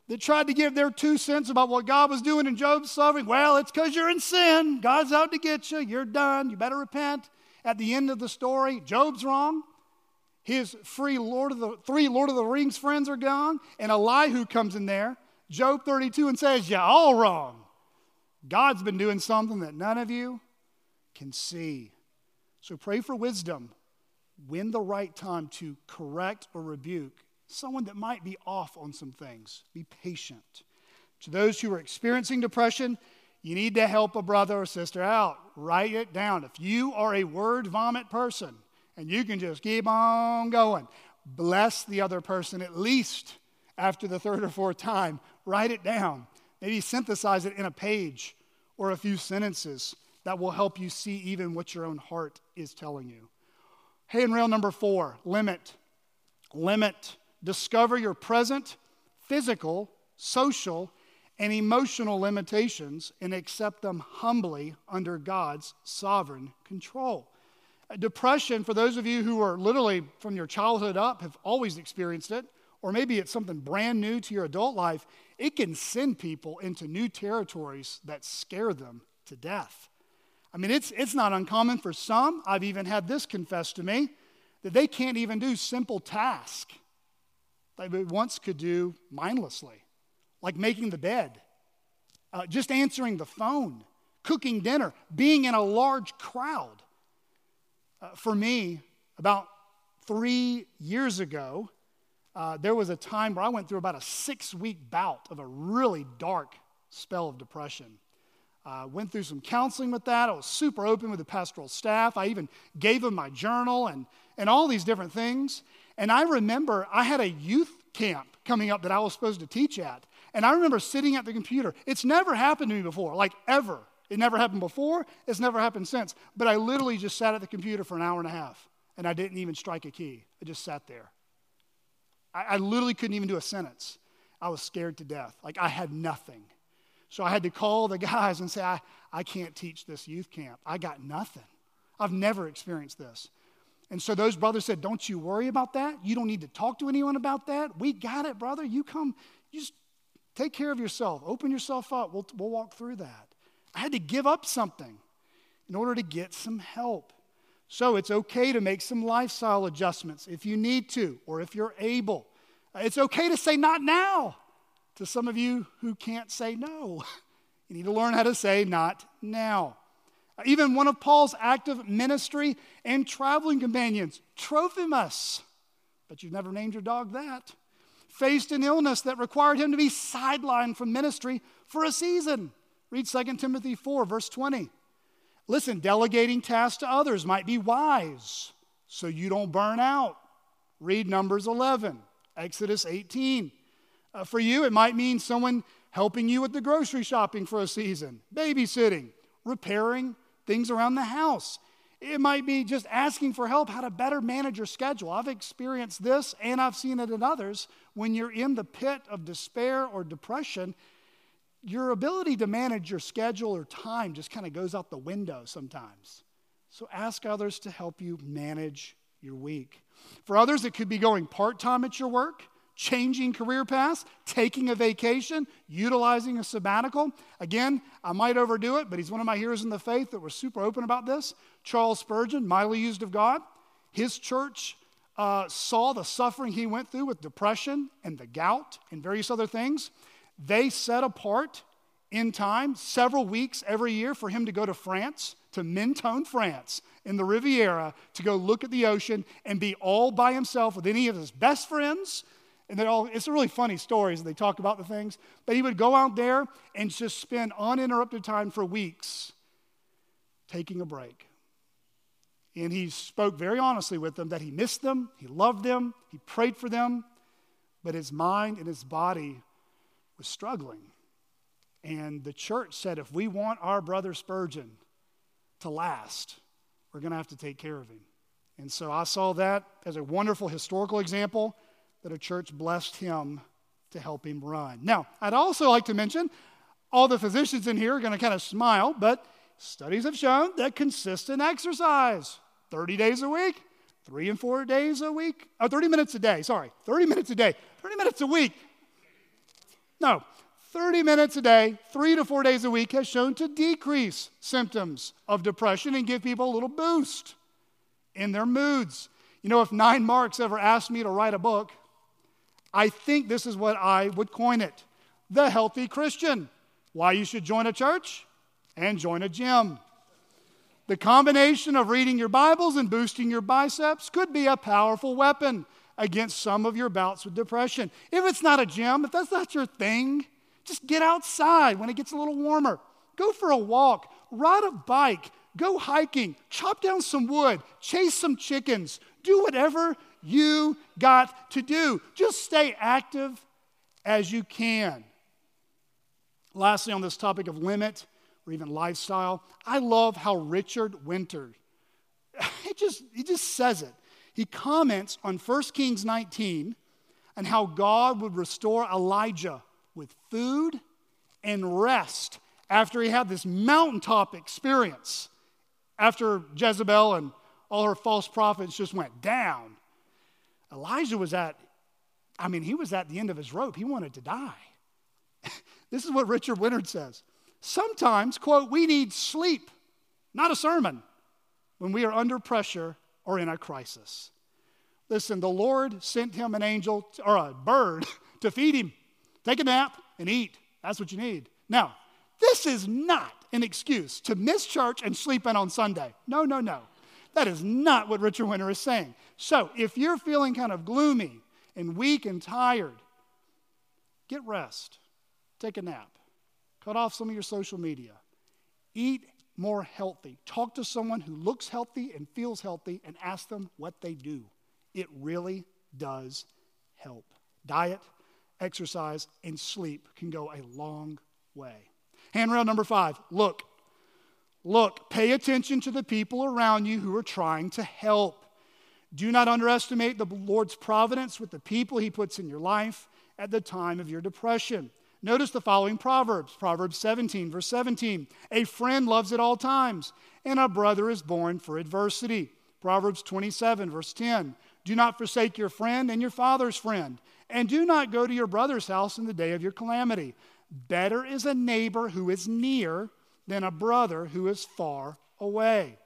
that tried to give their two cents about what God was doing in Job's suffering. Well, it's because you're in sin. God's out to get you. You're done. You better repent. At the end of the story, Job's wrong. His free Lord of the three Lord of the Rings friends are gone, and Elihu comes in there, Job 32, and says, You're all wrong. God's been doing something that none of you can see. So pray for wisdom when the right time to correct or rebuke someone that might be off on some things. Be patient. To those who are experiencing depression, you need to help a brother or sister out. Write it down. If you are a word vomit person and you can just keep on going, bless the other person at least after the third or fourth time. Write it down. Maybe synthesize it in a page or a few sentences that will help you see even what your own heart is telling you. Hey, and rail number four limit. Limit. Discover your present physical, social, and emotional limitations and accept them humbly under God's sovereign control. Uh, depression, for those of you who are literally from your childhood up, have always experienced it, or maybe it's something brand new to your adult life, it can send people into new territories that scare them to death. I mean, it's, it's not uncommon for some. I've even had this confessed to me that they can't even do simple tasks that we once could do mindlessly, like making the bed, uh, just answering the phone, cooking dinner, being in a large crowd. Uh, for me, about three years ago, uh, there was a time where I went through about a six week bout of a really dark spell of depression. Uh, went through some counseling with that. I was super open with the pastoral staff. I even gave them my journal and, and all these different things. And I remember I had a youth camp coming up that I was supposed to teach at. And I remember sitting at the computer. It's never happened to me before, like ever. It never happened before, it's never happened since. But I literally just sat at the computer for an hour and a half, and I didn't even strike a key. I just sat there. I, I literally couldn't even do a sentence. I was scared to death. Like I had nothing. So I had to call the guys and say, I, I can't teach this youth camp. I got nothing. I've never experienced this. And so those brothers said, Don't you worry about that. You don't need to talk to anyone about that. We got it, brother. You come, you just take care of yourself. Open yourself up. We'll, we'll walk through that. I had to give up something in order to get some help. So it's okay to make some lifestyle adjustments if you need to or if you're able. Uh, it's okay to say not now to some of you who can't say no. You need to learn how to say not now. Even one of Paul's active ministry and traveling companions, Trophimus, but you've never named your dog that, faced an illness that required him to be sidelined from ministry for a season. Read 2 Timothy 4, verse 20. Listen, delegating tasks to others might be wise so you don't burn out. Read Numbers 11, Exodus 18. Uh, for you, it might mean someone helping you with the grocery shopping for a season, babysitting, repairing things around the house. It might be just asking for help how to better manage your schedule. I've experienced this and I've seen it in others. When you're in the pit of despair or depression, your ability to manage your schedule or time just kind of goes out the window sometimes. So ask others to help you manage your week. For others, it could be going part time at your work, changing career paths, taking a vacation, utilizing a sabbatical. Again, I might overdo it, but he's one of my heroes in the faith that was super open about this. Charles Spurgeon, mightily used of God. His church uh, saw the suffering he went through with depression and the gout and various other things. They set apart in time several weeks every year for him to go to France, to Mentone, France, in the Riviera, to go look at the ocean and be all by himself with any of his best friends, And they're all, it's a really funny stories. They talk about the things. But he would go out there and just spend uninterrupted time for weeks taking a break. And he spoke very honestly with them that he missed them, he loved them, he prayed for them, but his mind and his body was struggling. And the church said, if we want our brother Spurgeon to last, we're going to have to take care of him. And so I saw that as a wonderful historical example that a church blessed him to help him run. Now, I'd also like to mention all the physicians in here are going to kind of smile, but studies have shown that consistent exercise, 30 days a week, three and four days a week, or 30 minutes a day, sorry, 30 minutes a day, 30 minutes a week. No, 30 minutes a day, three to four days a week, has shown to decrease symptoms of depression and give people a little boost in their moods. You know, if Nine Marks ever asked me to write a book, I think this is what I would coin it the healthy Christian. Why you should join a church and join a gym. The combination of reading your Bibles and boosting your biceps could be a powerful weapon against some of your bouts with depression. If it's not a gym, if that's not your thing, just get outside when it gets a little warmer. Go for a walk, ride a bike, go hiking, chop down some wood, chase some chickens, do whatever you got to do. Just stay active as you can. Lastly, on this topic of limit or even lifestyle, I love how Richard Winter, it just, he just says it. He comments on 1 Kings 19 and how God would restore Elijah with food and rest after he had this mountaintop experience, after Jezebel and all her false prophets just went down. Elijah was at, I mean, he was at the end of his rope. He wanted to die. this is what Richard Winter says. Sometimes, quote, we need sleep, not a sermon, when we are under pressure or in a crisis. Listen, the Lord sent him an angel or a bird to feed him. Take a nap and eat. That's what you need. Now, this is not an excuse to miss church and sleep in on Sunday. No, no, no. That is not what Richard Winter is saying. So, if you're feeling kind of gloomy and weak and tired, get rest. Take a nap. Cut off some of your social media. Eat more healthy. Talk to someone who looks healthy and feels healthy and ask them what they do. It really does help. Diet, exercise, and sleep can go a long way. Handrail number five look. Look, pay attention to the people around you who are trying to help. Do not underestimate the Lord's providence with the people He puts in your life at the time of your depression. Notice the following Proverbs Proverbs 17, verse 17. A friend loves at all times, and a brother is born for adversity. Proverbs 27, verse 10. Do not forsake your friend and your father's friend, and do not go to your brother's house in the day of your calamity. Better is a neighbor who is near than a brother who is far away.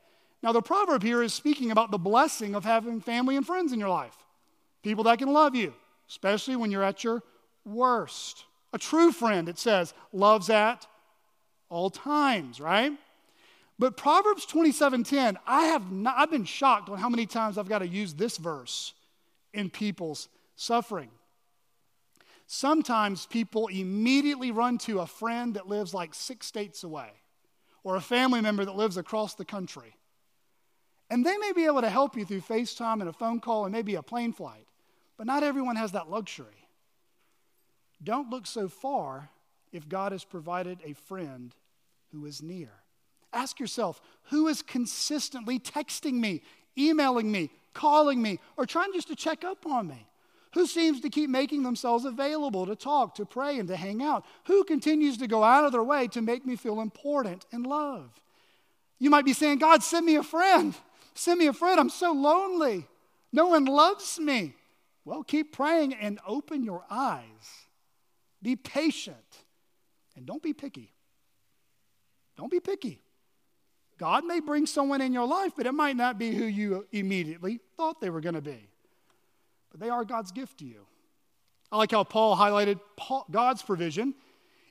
Now, the proverb here is speaking about the blessing of having family and friends in your life, people that can love you, especially when you're at your worst. A true friend, it says, loves at all times, right? But Proverbs 27:10, I have not, I've been shocked on how many times I've got to use this verse in people's suffering. Sometimes people immediately run to a friend that lives like six states away or a family member that lives across the country. And they may be able to help you through FaceTime and a phone call and maybe a plane flight, but not everyone has that luxury. Don't look so far if God has provided a friend who is near. Ask yourself who is consistently texting me, emailing me, calling me, or trying just to check up on me? Who seems to keep making themselves available to talk, to pray, and to hang out? Who continues to go out of their way to make me feel important and loved? You might be saying, God, send me a friend. Send me a friend. I'm so lonely. No one loves me. Well, keep praying and open your eyes. Be patient and don't be picky. Don't be picky. God may bring someone in your life, but it might not be who you immediately thought they were going to be. But they are God's gift to you. I like how Paul highlighted Paul, God's provision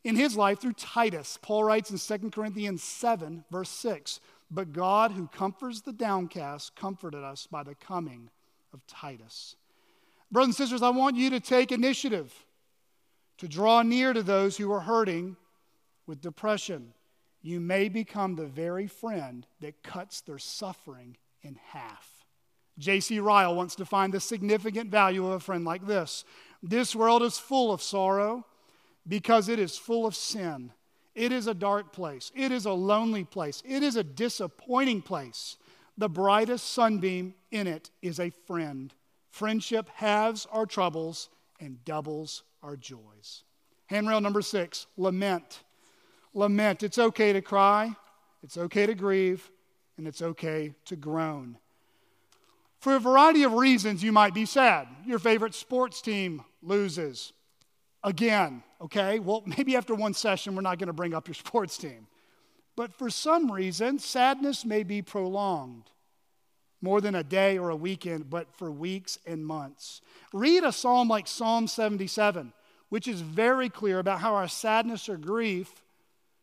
in his life through Titus. Paul writes in 2 Corinthians 7, verse 6 But God, who comforts the downcast, comforted us by the coming of Titus. Brothers and sisters, I want you to take initiative to draw near to those who are hurting with depression. You may become the very friend that cuts their suffering in half. J.C. Ryle wants to find the significant value of a friend like this. This world is full of sorrow because it is full of sin. It is a dark place. It is a lonely place. It is a disappointing place. The brightest sunbeam in it is a friend. Friendship halves our troubles and doubles our joys. Handrail number six lament. Lament. It's okay to cry, it's okay to grieve, and it's okay to groan. For a variety of reasons, you might be sad. Your favorite sports team loses again, okay? Well, maybe after one session, we're not going to bring up your sports team. But for some reason, sadness may be prolonged more than a day or a weekend, but for weeks and months. Read a psalm like Psalm 77, which is very clear about how our sadness or grief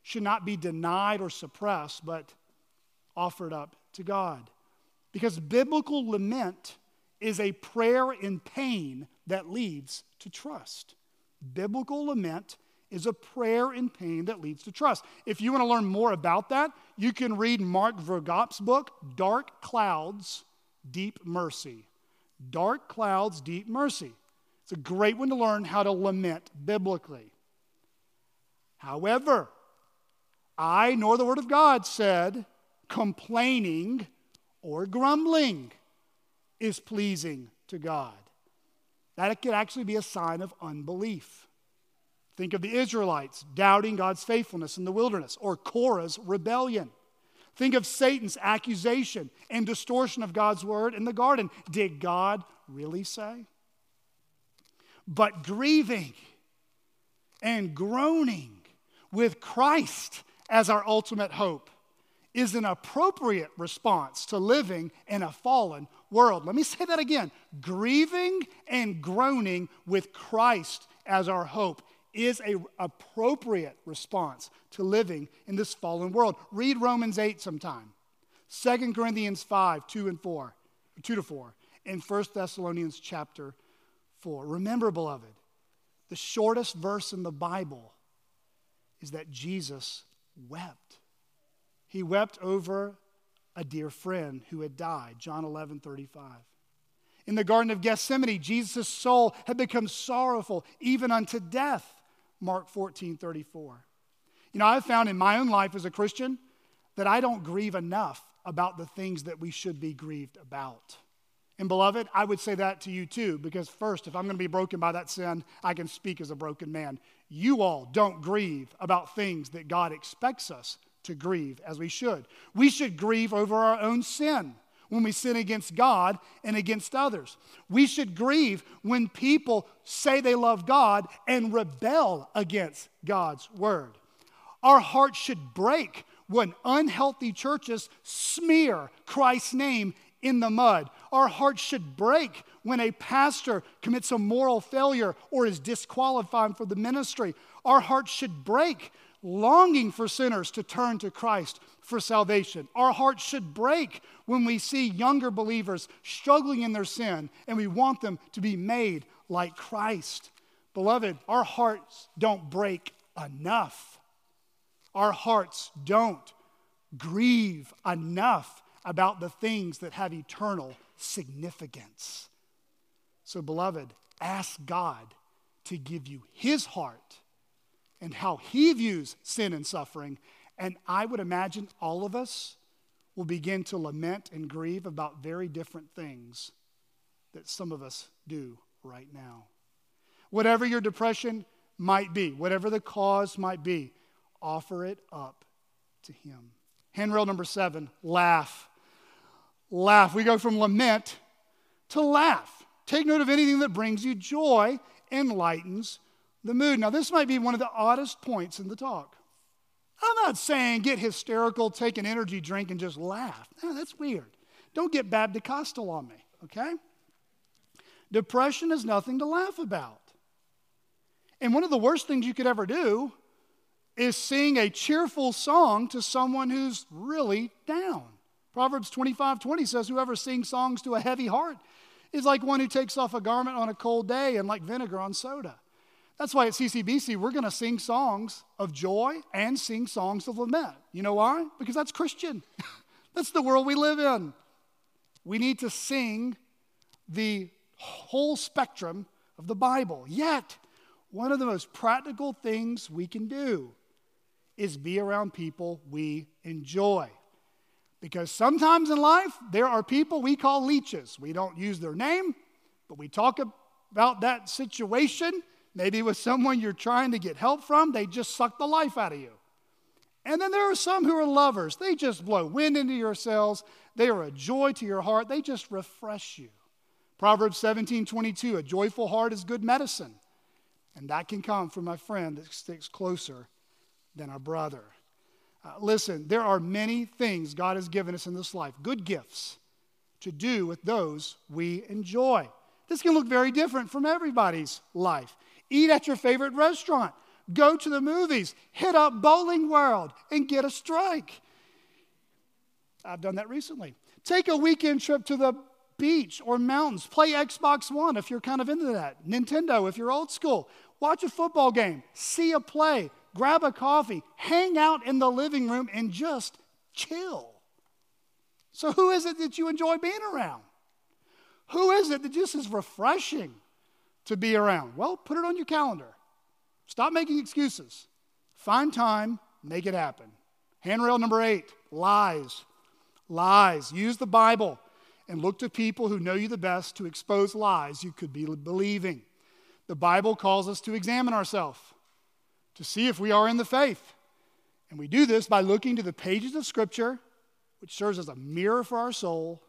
should not be denied or suppressed, but offered up to God. Because biblical lament is a prayer in pain that leads to trust. Biblical lament is a prayer in pain that leads to trust. If you want to learn more about that, you can read Mark Vroegop's book, Dark Clouds, Deep Mercy. Dark Clouds, Deep Mercy. It's a great one to learn how to lament biblically. However, I nor the Word of God said complaining or grumbling is pleasing to God. That could actually be a sign of unbelief. Think of the Israelites doubting God's faithfulness in the wilderness or Korah's rebellion. Think of Satan's accusation and distortion of God's word in the garden. Did God really say? But grieving and groaning with Christ as our ultimate hope is an appropriate response to living in a fallen world. Let me say that again. Grieving and groaning with Christ as our hope is an appropriate response to living in this fallen world. Read Romans 8 sometime. 2 Corinthians 5, 2 and 4, 2 to 4, and 1 Thessalonians chapter 4. Remember, beloved, the shortest verse in the Bible is that Jesus wept. He wept over a dear friend who had died, John 11 35. In the Garden of Gethsemane, Jesus' soul had become sorrowful even unto death, Mark 14 34. You know, I've found in my own life as a Christian that I don't grieve enough about the things that we should be grieved about. And beloved, I would say that to you too, because first, if I'm going to be broken by that sin, I can speak as a broken man. You all don't grieve about things that God expects us to grieve as we should. We should grieve over our own sin when we sin against God and against others. We should grieve when people say they love God and rebel against God's word. Our hearts should break when unhealthy churches smear Christ's name in the mud. Our hearts should break when a pastor commits a moral failure or is disqualified for the ministry. Our hearts should break longing for sinners to turn to Christ for salvation. Our hearts should break when we see younger believers struggling in their sin and we want them to be made like Christ. Beloved, our hearts don't break enough. Our hearts don't grieve enough about the things that have eternal significance. So, beloved, ask God to give you his heart and how he views sin and suffering. And I would imagine all of us will begin to lament and grieve about very different things that some of us do right now. Whatever your depression might be, whatever the cause might be, offer it up to him. Handrail number seven laugh. Laugh. We go from lament to laugh. Take note of anything that brings you joy and lightens the mood. Now, this might be one of the oddest points in the talk. I'm not saying get hysterical, take an energy drink, and just laugh. No, that's weird. Don't get Baptist-costal on me, okay? Depression is nothing to laugh about. And one of the worst things you could ever do is sing a cheerful song to someone who's really down. Proverbs 25 20 says, Whoever sings songs to a heavy heart is like one who takes off a garment on a cold day and like vinegar on soda. That's why at CCBC, we're going to sing songs of joy and sing songs of lament. You know why? Because that's Christian. that's the world we live in. We need to sing the whole spectrum of the Bible. Yet, one of the most practical things we can do is be around people we enjoy. Because sometimes in life, there are people we call leeches. We don't use their name, but we talk about that situation, maybe with someone you're trying to get help from, they just suck the life out of you. And then there are some who are lovers. They just blow wind into your sails. They are a joy to your heart. They just refresh you. Proverbs 17 22, a joyful heart is good medicine. And that can come from a friend that sticks closer than a brother. Uh, listen, there are many things God has given us in this life, good gifts to do with those we enjoy. This can look very different from everybody's life. Eat at your favorite restaurant, go to the movies, hit up Bowling World, and get a strike. I've done that recently. Take a weekend trip to the beach or mountains. Play Xbox One if you're kind of into that. Nintendo if you're old school. Watch a football game. See a play grab a coffee, hang out in the living room, and just chill. So, who is it that you enjoy being around? Who is it that just is refreshing to be around? Well, put it on your calendar. Stop making excuses. Find time, make it happen. Handrail number eight lies. Lies. Use the Bible and look to people who know you the best to expose lies you could be believing. The Bible calls us to examine ourselves to see if we are in the faith. And we do this by looking to the pages of Scripture, which serves as a mirror for our soul,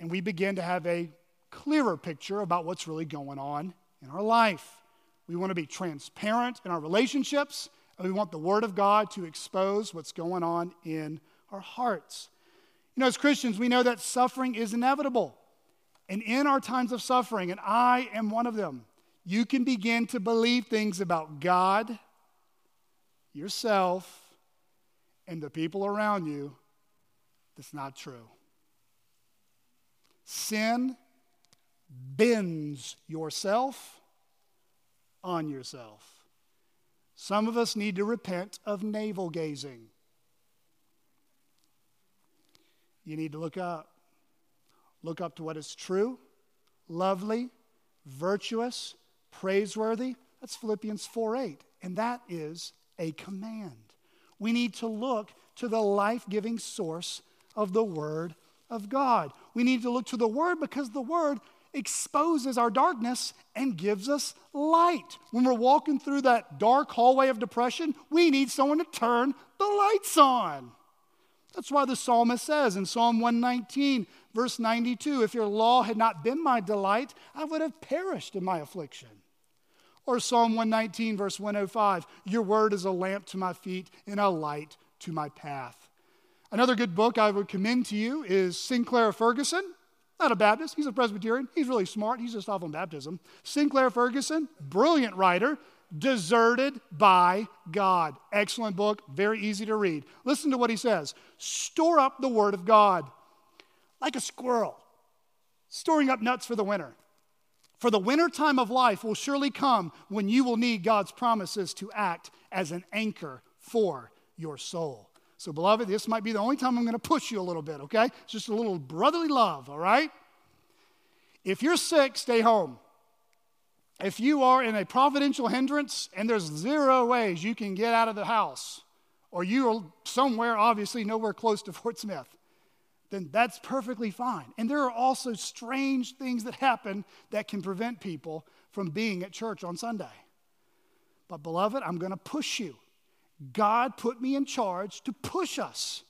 and we begin to have a clearer picture about what's really going on in our life. We want to be transparent in our relationships, and we want the Word of God to expose what's going on in our hearts. You know, as Christians, we know that suffering is inevitable. And in our times of suffering, and I am one of them, you can begin to believe things about God yourself and the people around you that's not true. Sin bends yourself on yourself. Some of us need to repent of navel gazing. You need to look up. Look up to what is true, lovely, virtuous, praiseworthy. That's Philippians 4 8. And that is a command. We need to look to the life giving source of the Word of God. We need to look to the Word because the Word exposes our darkness and gives us light. When we're walking through that dark hallway of depression, we need someone to turn the lights on. That's why the psalmist says in Psalm 119, verse 92 If your law had not been my delight, I would have perished in my affliction. Or Psalm 119, verse 105 Your word is a lamp to my feet and a light to my path. Another good book I would commend to you is Sinclair Ferguson. Not a Baptist, he's a Presbyterian. He's really smart. He's just off on baptism. Sinclair Ferguson, brilliant writer, Deserted by God. Excellent book, very easy to read. Listen to what he says Store up the Word of God like a squirrel, storing up nuts for the winter. For the winter time of life will surely come when you will need God's promises to act as an anchor for your soul. So, beloved, this might be the only time I'm going to push you a little bit, okay? It's just a little brotherly love, all right? If you're sick, stay home. If you are in a providential hindrance and there's zero ways you can get out of the house, or you are somewhere, obviously, nowhere close to Fort Smith, then that's perfectly fine. And there are also strange things that happen that can prevent people from being at church on Sunday. But, beloved, I'm going to push you. God put me in charge to push us.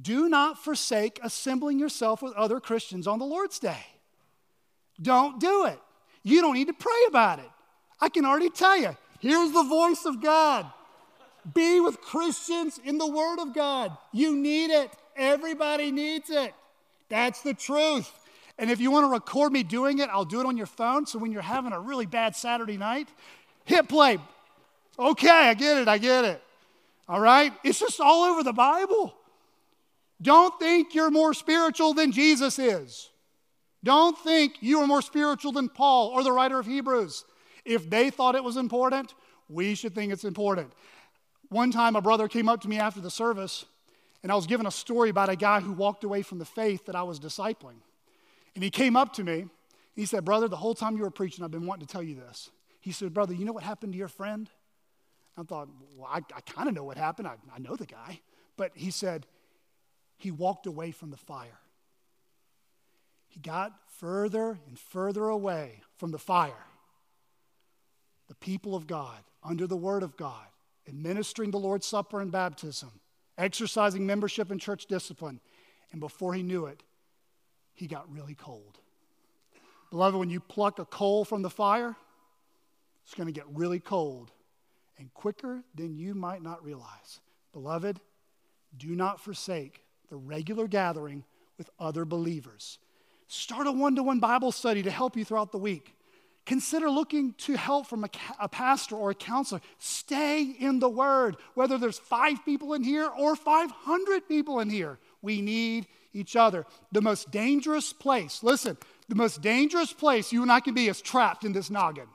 Do not forsake assembling yourself with other Christians on the Lord's Day. Don't do it. You don't need to pray about it. I can already tell you here's the voice of God. Be with Christians in the Word of God. You need it. Everybody needs it. That's the truth. And if you want to record me doing it, I'll do it on your phone. So when you're having a really bad Saturday night, hit play. Okay, I get it, I get it. All right? It's just all over the Bible. Don't think you're more spiritual than Jesus is. Don't think you are more spiritual than Paul or the writer of Hebrews. If they thought it was important, we should think it's important. One time, a brother came up to me after the service, and I was given a story about a guy who walked away from the faith that I was discipling. And he came up to me. and He said, Brother, the whole time you were preaching, I've been wanting to tell you this. He said, Brother, you know what happened to your friend? I thought, Well, I, I kind of know what happened. I, I know the guy. But he said, He walked away from the fire. He got further and further away from the fire. The people of God, under the Word of God, administering the Lord's Supper and baptism, exercising membership in church discipline. And before he knew it, he got really cold. Beloved, when you pluck a coal from the fire, it's going to get really cold and quicker than you might not realize. Beloved, do not forsake the regular gathering with other believers. Start a one to one Bible study to help you throughout the week. Consider looking to help from a, a, pastor or a counselor. Stay in the Word, whether there's five people in here or 500 people in here. We need each other. The most dangerous place, listen, the most dangerous place you and I can be is trapped in this noggin.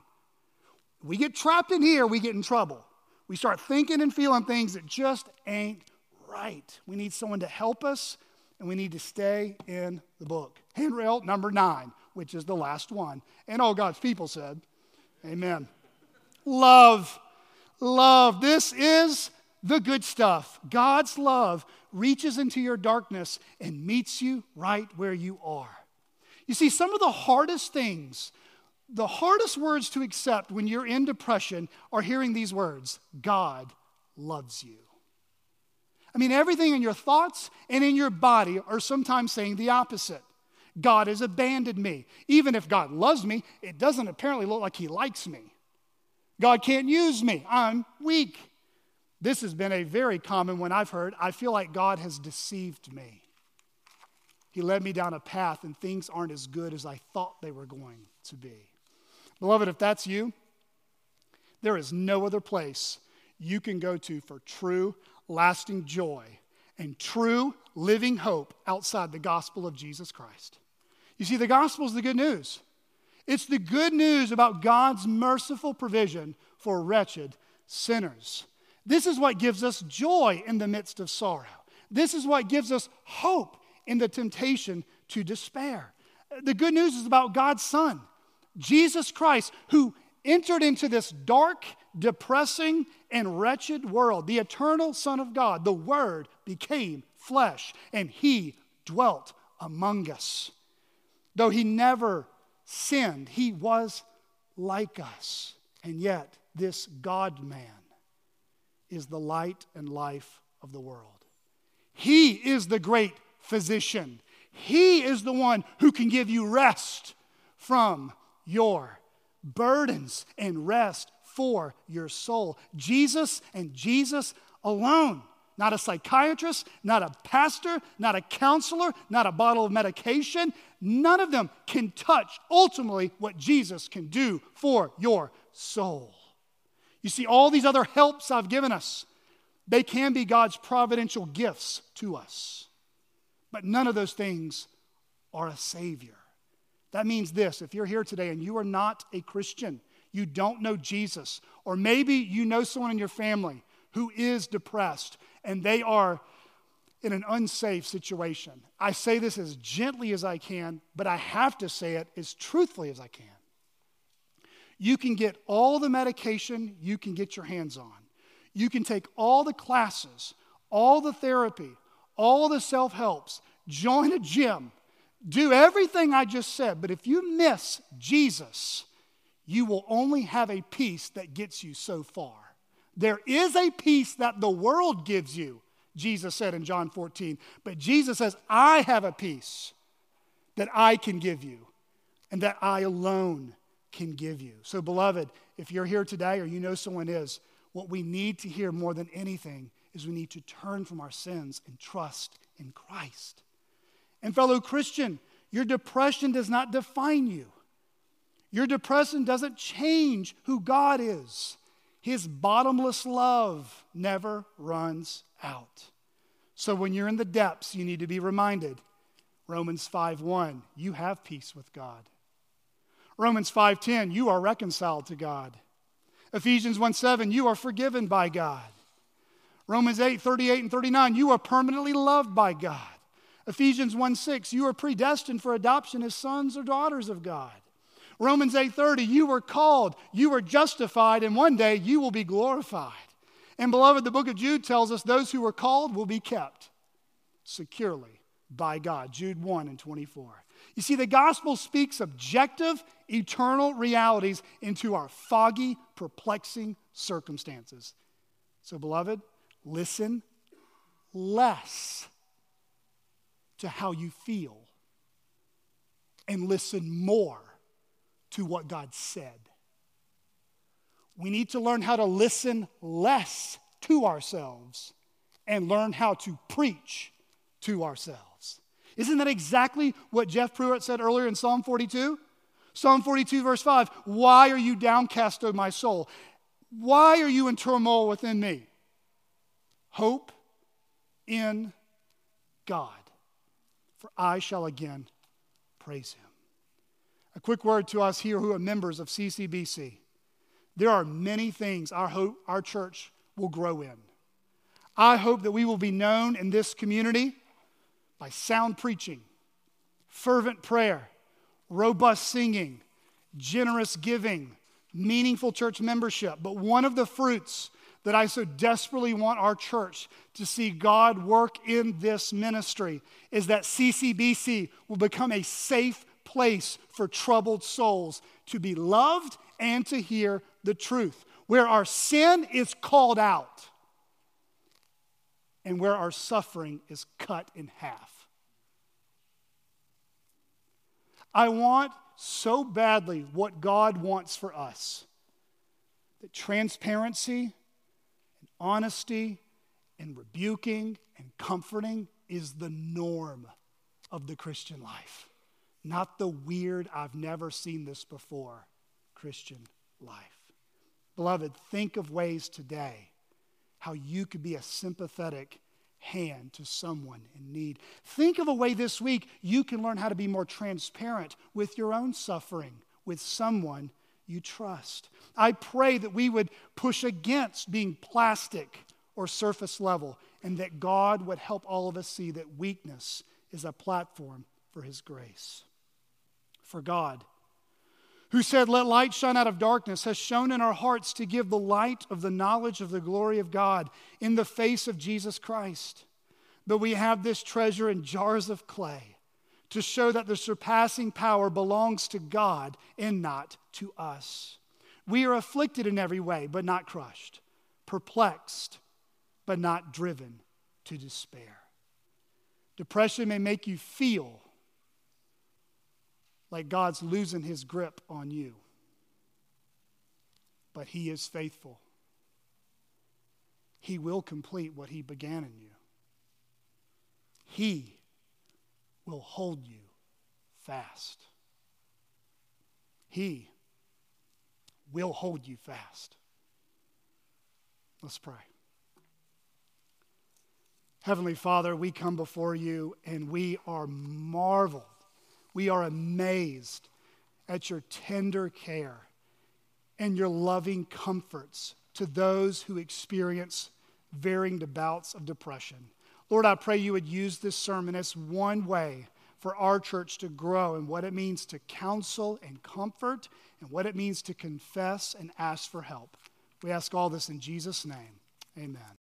We get trapped in here, we get in trouble. We start thinking and feeling things that just ain't right. We need someone to help us, and we need to stay in the book. Handrail number nine which is the last one. And all God's people said, Amen. love, love. This is the good stuff. God's love reaches into your darkness and meets you right where you are. You see, some of the hardest things, the hardest words to accept when you're in depression are hearing these words God loves you. I mean, everything in your thoughts and in your body are sometimes saying the opposite. God has abandoned me. Even if God loves me, it doesn't apparently look like He likes me. God can't use me. I'm weak. This has been a very common one I've heard. I feel like God has deceived me. He led me down a path and things aren't as good as I thought they were going to be. Beloved, if that's you, there is no other place you can go to for true, lasting joy and true living hope outside the gospel of Jesus Christ. You see, the gospel is the good news. It's the good news about God's merciful provision for wretched sinners. This is what gives us joy in the midst of sorrow. This is what gives us hope in the temptation to despair. The good news is about God's Son, Jesus Christ, who entered into this dark, depressing, and wretched world. The eternal Son of God, the Word, became flesh, and He dwelt among us. Though he never sinned, he was like us. And yet, this God man is the light and life of the world. He is the great physician. He is the one who can give you rest from your burdens and rest for your soul. Jesus and Jesus alone not a psychiatrist, not a pastor, not a counselor, not a bottle of medication. None of them can touch ultimately what Jesus can do for your soul. You see, all these other helps I've given us, they can be God's providential gifts to us. But none of those things are a Savior. That means this if you're here today and you are not a Christian, you don't know Jesus, or maybe you know someone in your family who is depressed and they are in an unsafe situation. I say this as gently as I can, but I have to say it as truthfully as I can. You can get all the medication you can get your hands on. You can take all the classes, all the therapy, all the self helps, join a gym, do everything I just said. But if you miss Jesus, you will only have a peace that gets you so far. There is a peace that the world gives you, Jesus said in John 14. But Jesus says, I have a peace that I can give you and that I alone can give you. So, beloved, if you're here today or you know someone is, what we need to hear more than anything is we need to turn from our sins and trust in Christ. And, fellow Christian, your depression does not define you. Your depression doesn't change who God is. His bottomless love never runs out. So when you're in the depths, you need to be reminded Romans 5:1, you have peace with God. Romans 5:10, you are reconciled to God. Ephesians 1:7, you are forgiven by God. Romans 8:38 and 39, you are permanently loved by God. Ephesians 1:6, you are predestined for adoption as sons or daughters of God. Romans 8:30, you were called, you were justified, and one day you will be glorified. And beloved, the book of Jude tells us those who were called will be kept securely by God. Jude 1 and 24. You see, the gospel speaks objective, eternal realities into our foggy, perplexing circumstances. So, beloved, listen less to how you feel and listen more to what God said. We need to learn how to listen less to ourselves and learn how to preach to ourselves. Isn't that exactly what Jeff Pruitt said earlier in Psalm 42? Psalm 42, verse 5 Why are you downcast, O my soul? Why are you in turmoil within me? Hope in God, for I shall again praise him. A quick word to us here who are members of CCBC. There are many things our, hope, our church will grow in. I hope that we will be known in this community by sound preaching, fervent prayer, robust singing, generous giving, meaningful church membership. But one of the fruits that I so desperately want our church to see God work in this ministry is that CCBC will become a safe place for troubled souls to be loved and to hear the truth, where our sin is called out and where our suffering is cut in half. I want so badly what God wants for us that transparency honesty and rebuking and comforting is the norm of the Christian life not the weird, I've never seen this before Christian life. Beloved, think of ways today how you could be a sympathetic hand to someone in need. Think of a way this week you can learn how to be more transparent with your own suffering with someone you trust. I pray that we would push against being plastic or surface level and that God would help all of us see that weakness is a platform for His grace for God, who said, Let light shine out of darkness, has shone in our hearts to give the light of the knowledge of the glory of God in the face of Jesus Christ. But we have this treasure in jars of clay to show that the surpassing power belongs to God and not to us. We are afflicted in every way, but not crushed, perplexed, but not driven to despair. Depression may make you feel like God's losing his grip on you. But he is faithful. He will complete what he began in you. He will hold you fast. He will hold you fast. Let's pray. Heavenly Father, we come before you and we are marveled we are amazed at your tender care and your loving comforts to those who experience varying bouts of depression. Lord, I pray you would use this sermon as one way for our church to grow in what it means to counsel and comfort and what it means to confess and ask for help. We ask all this in Jesus' name. Amen.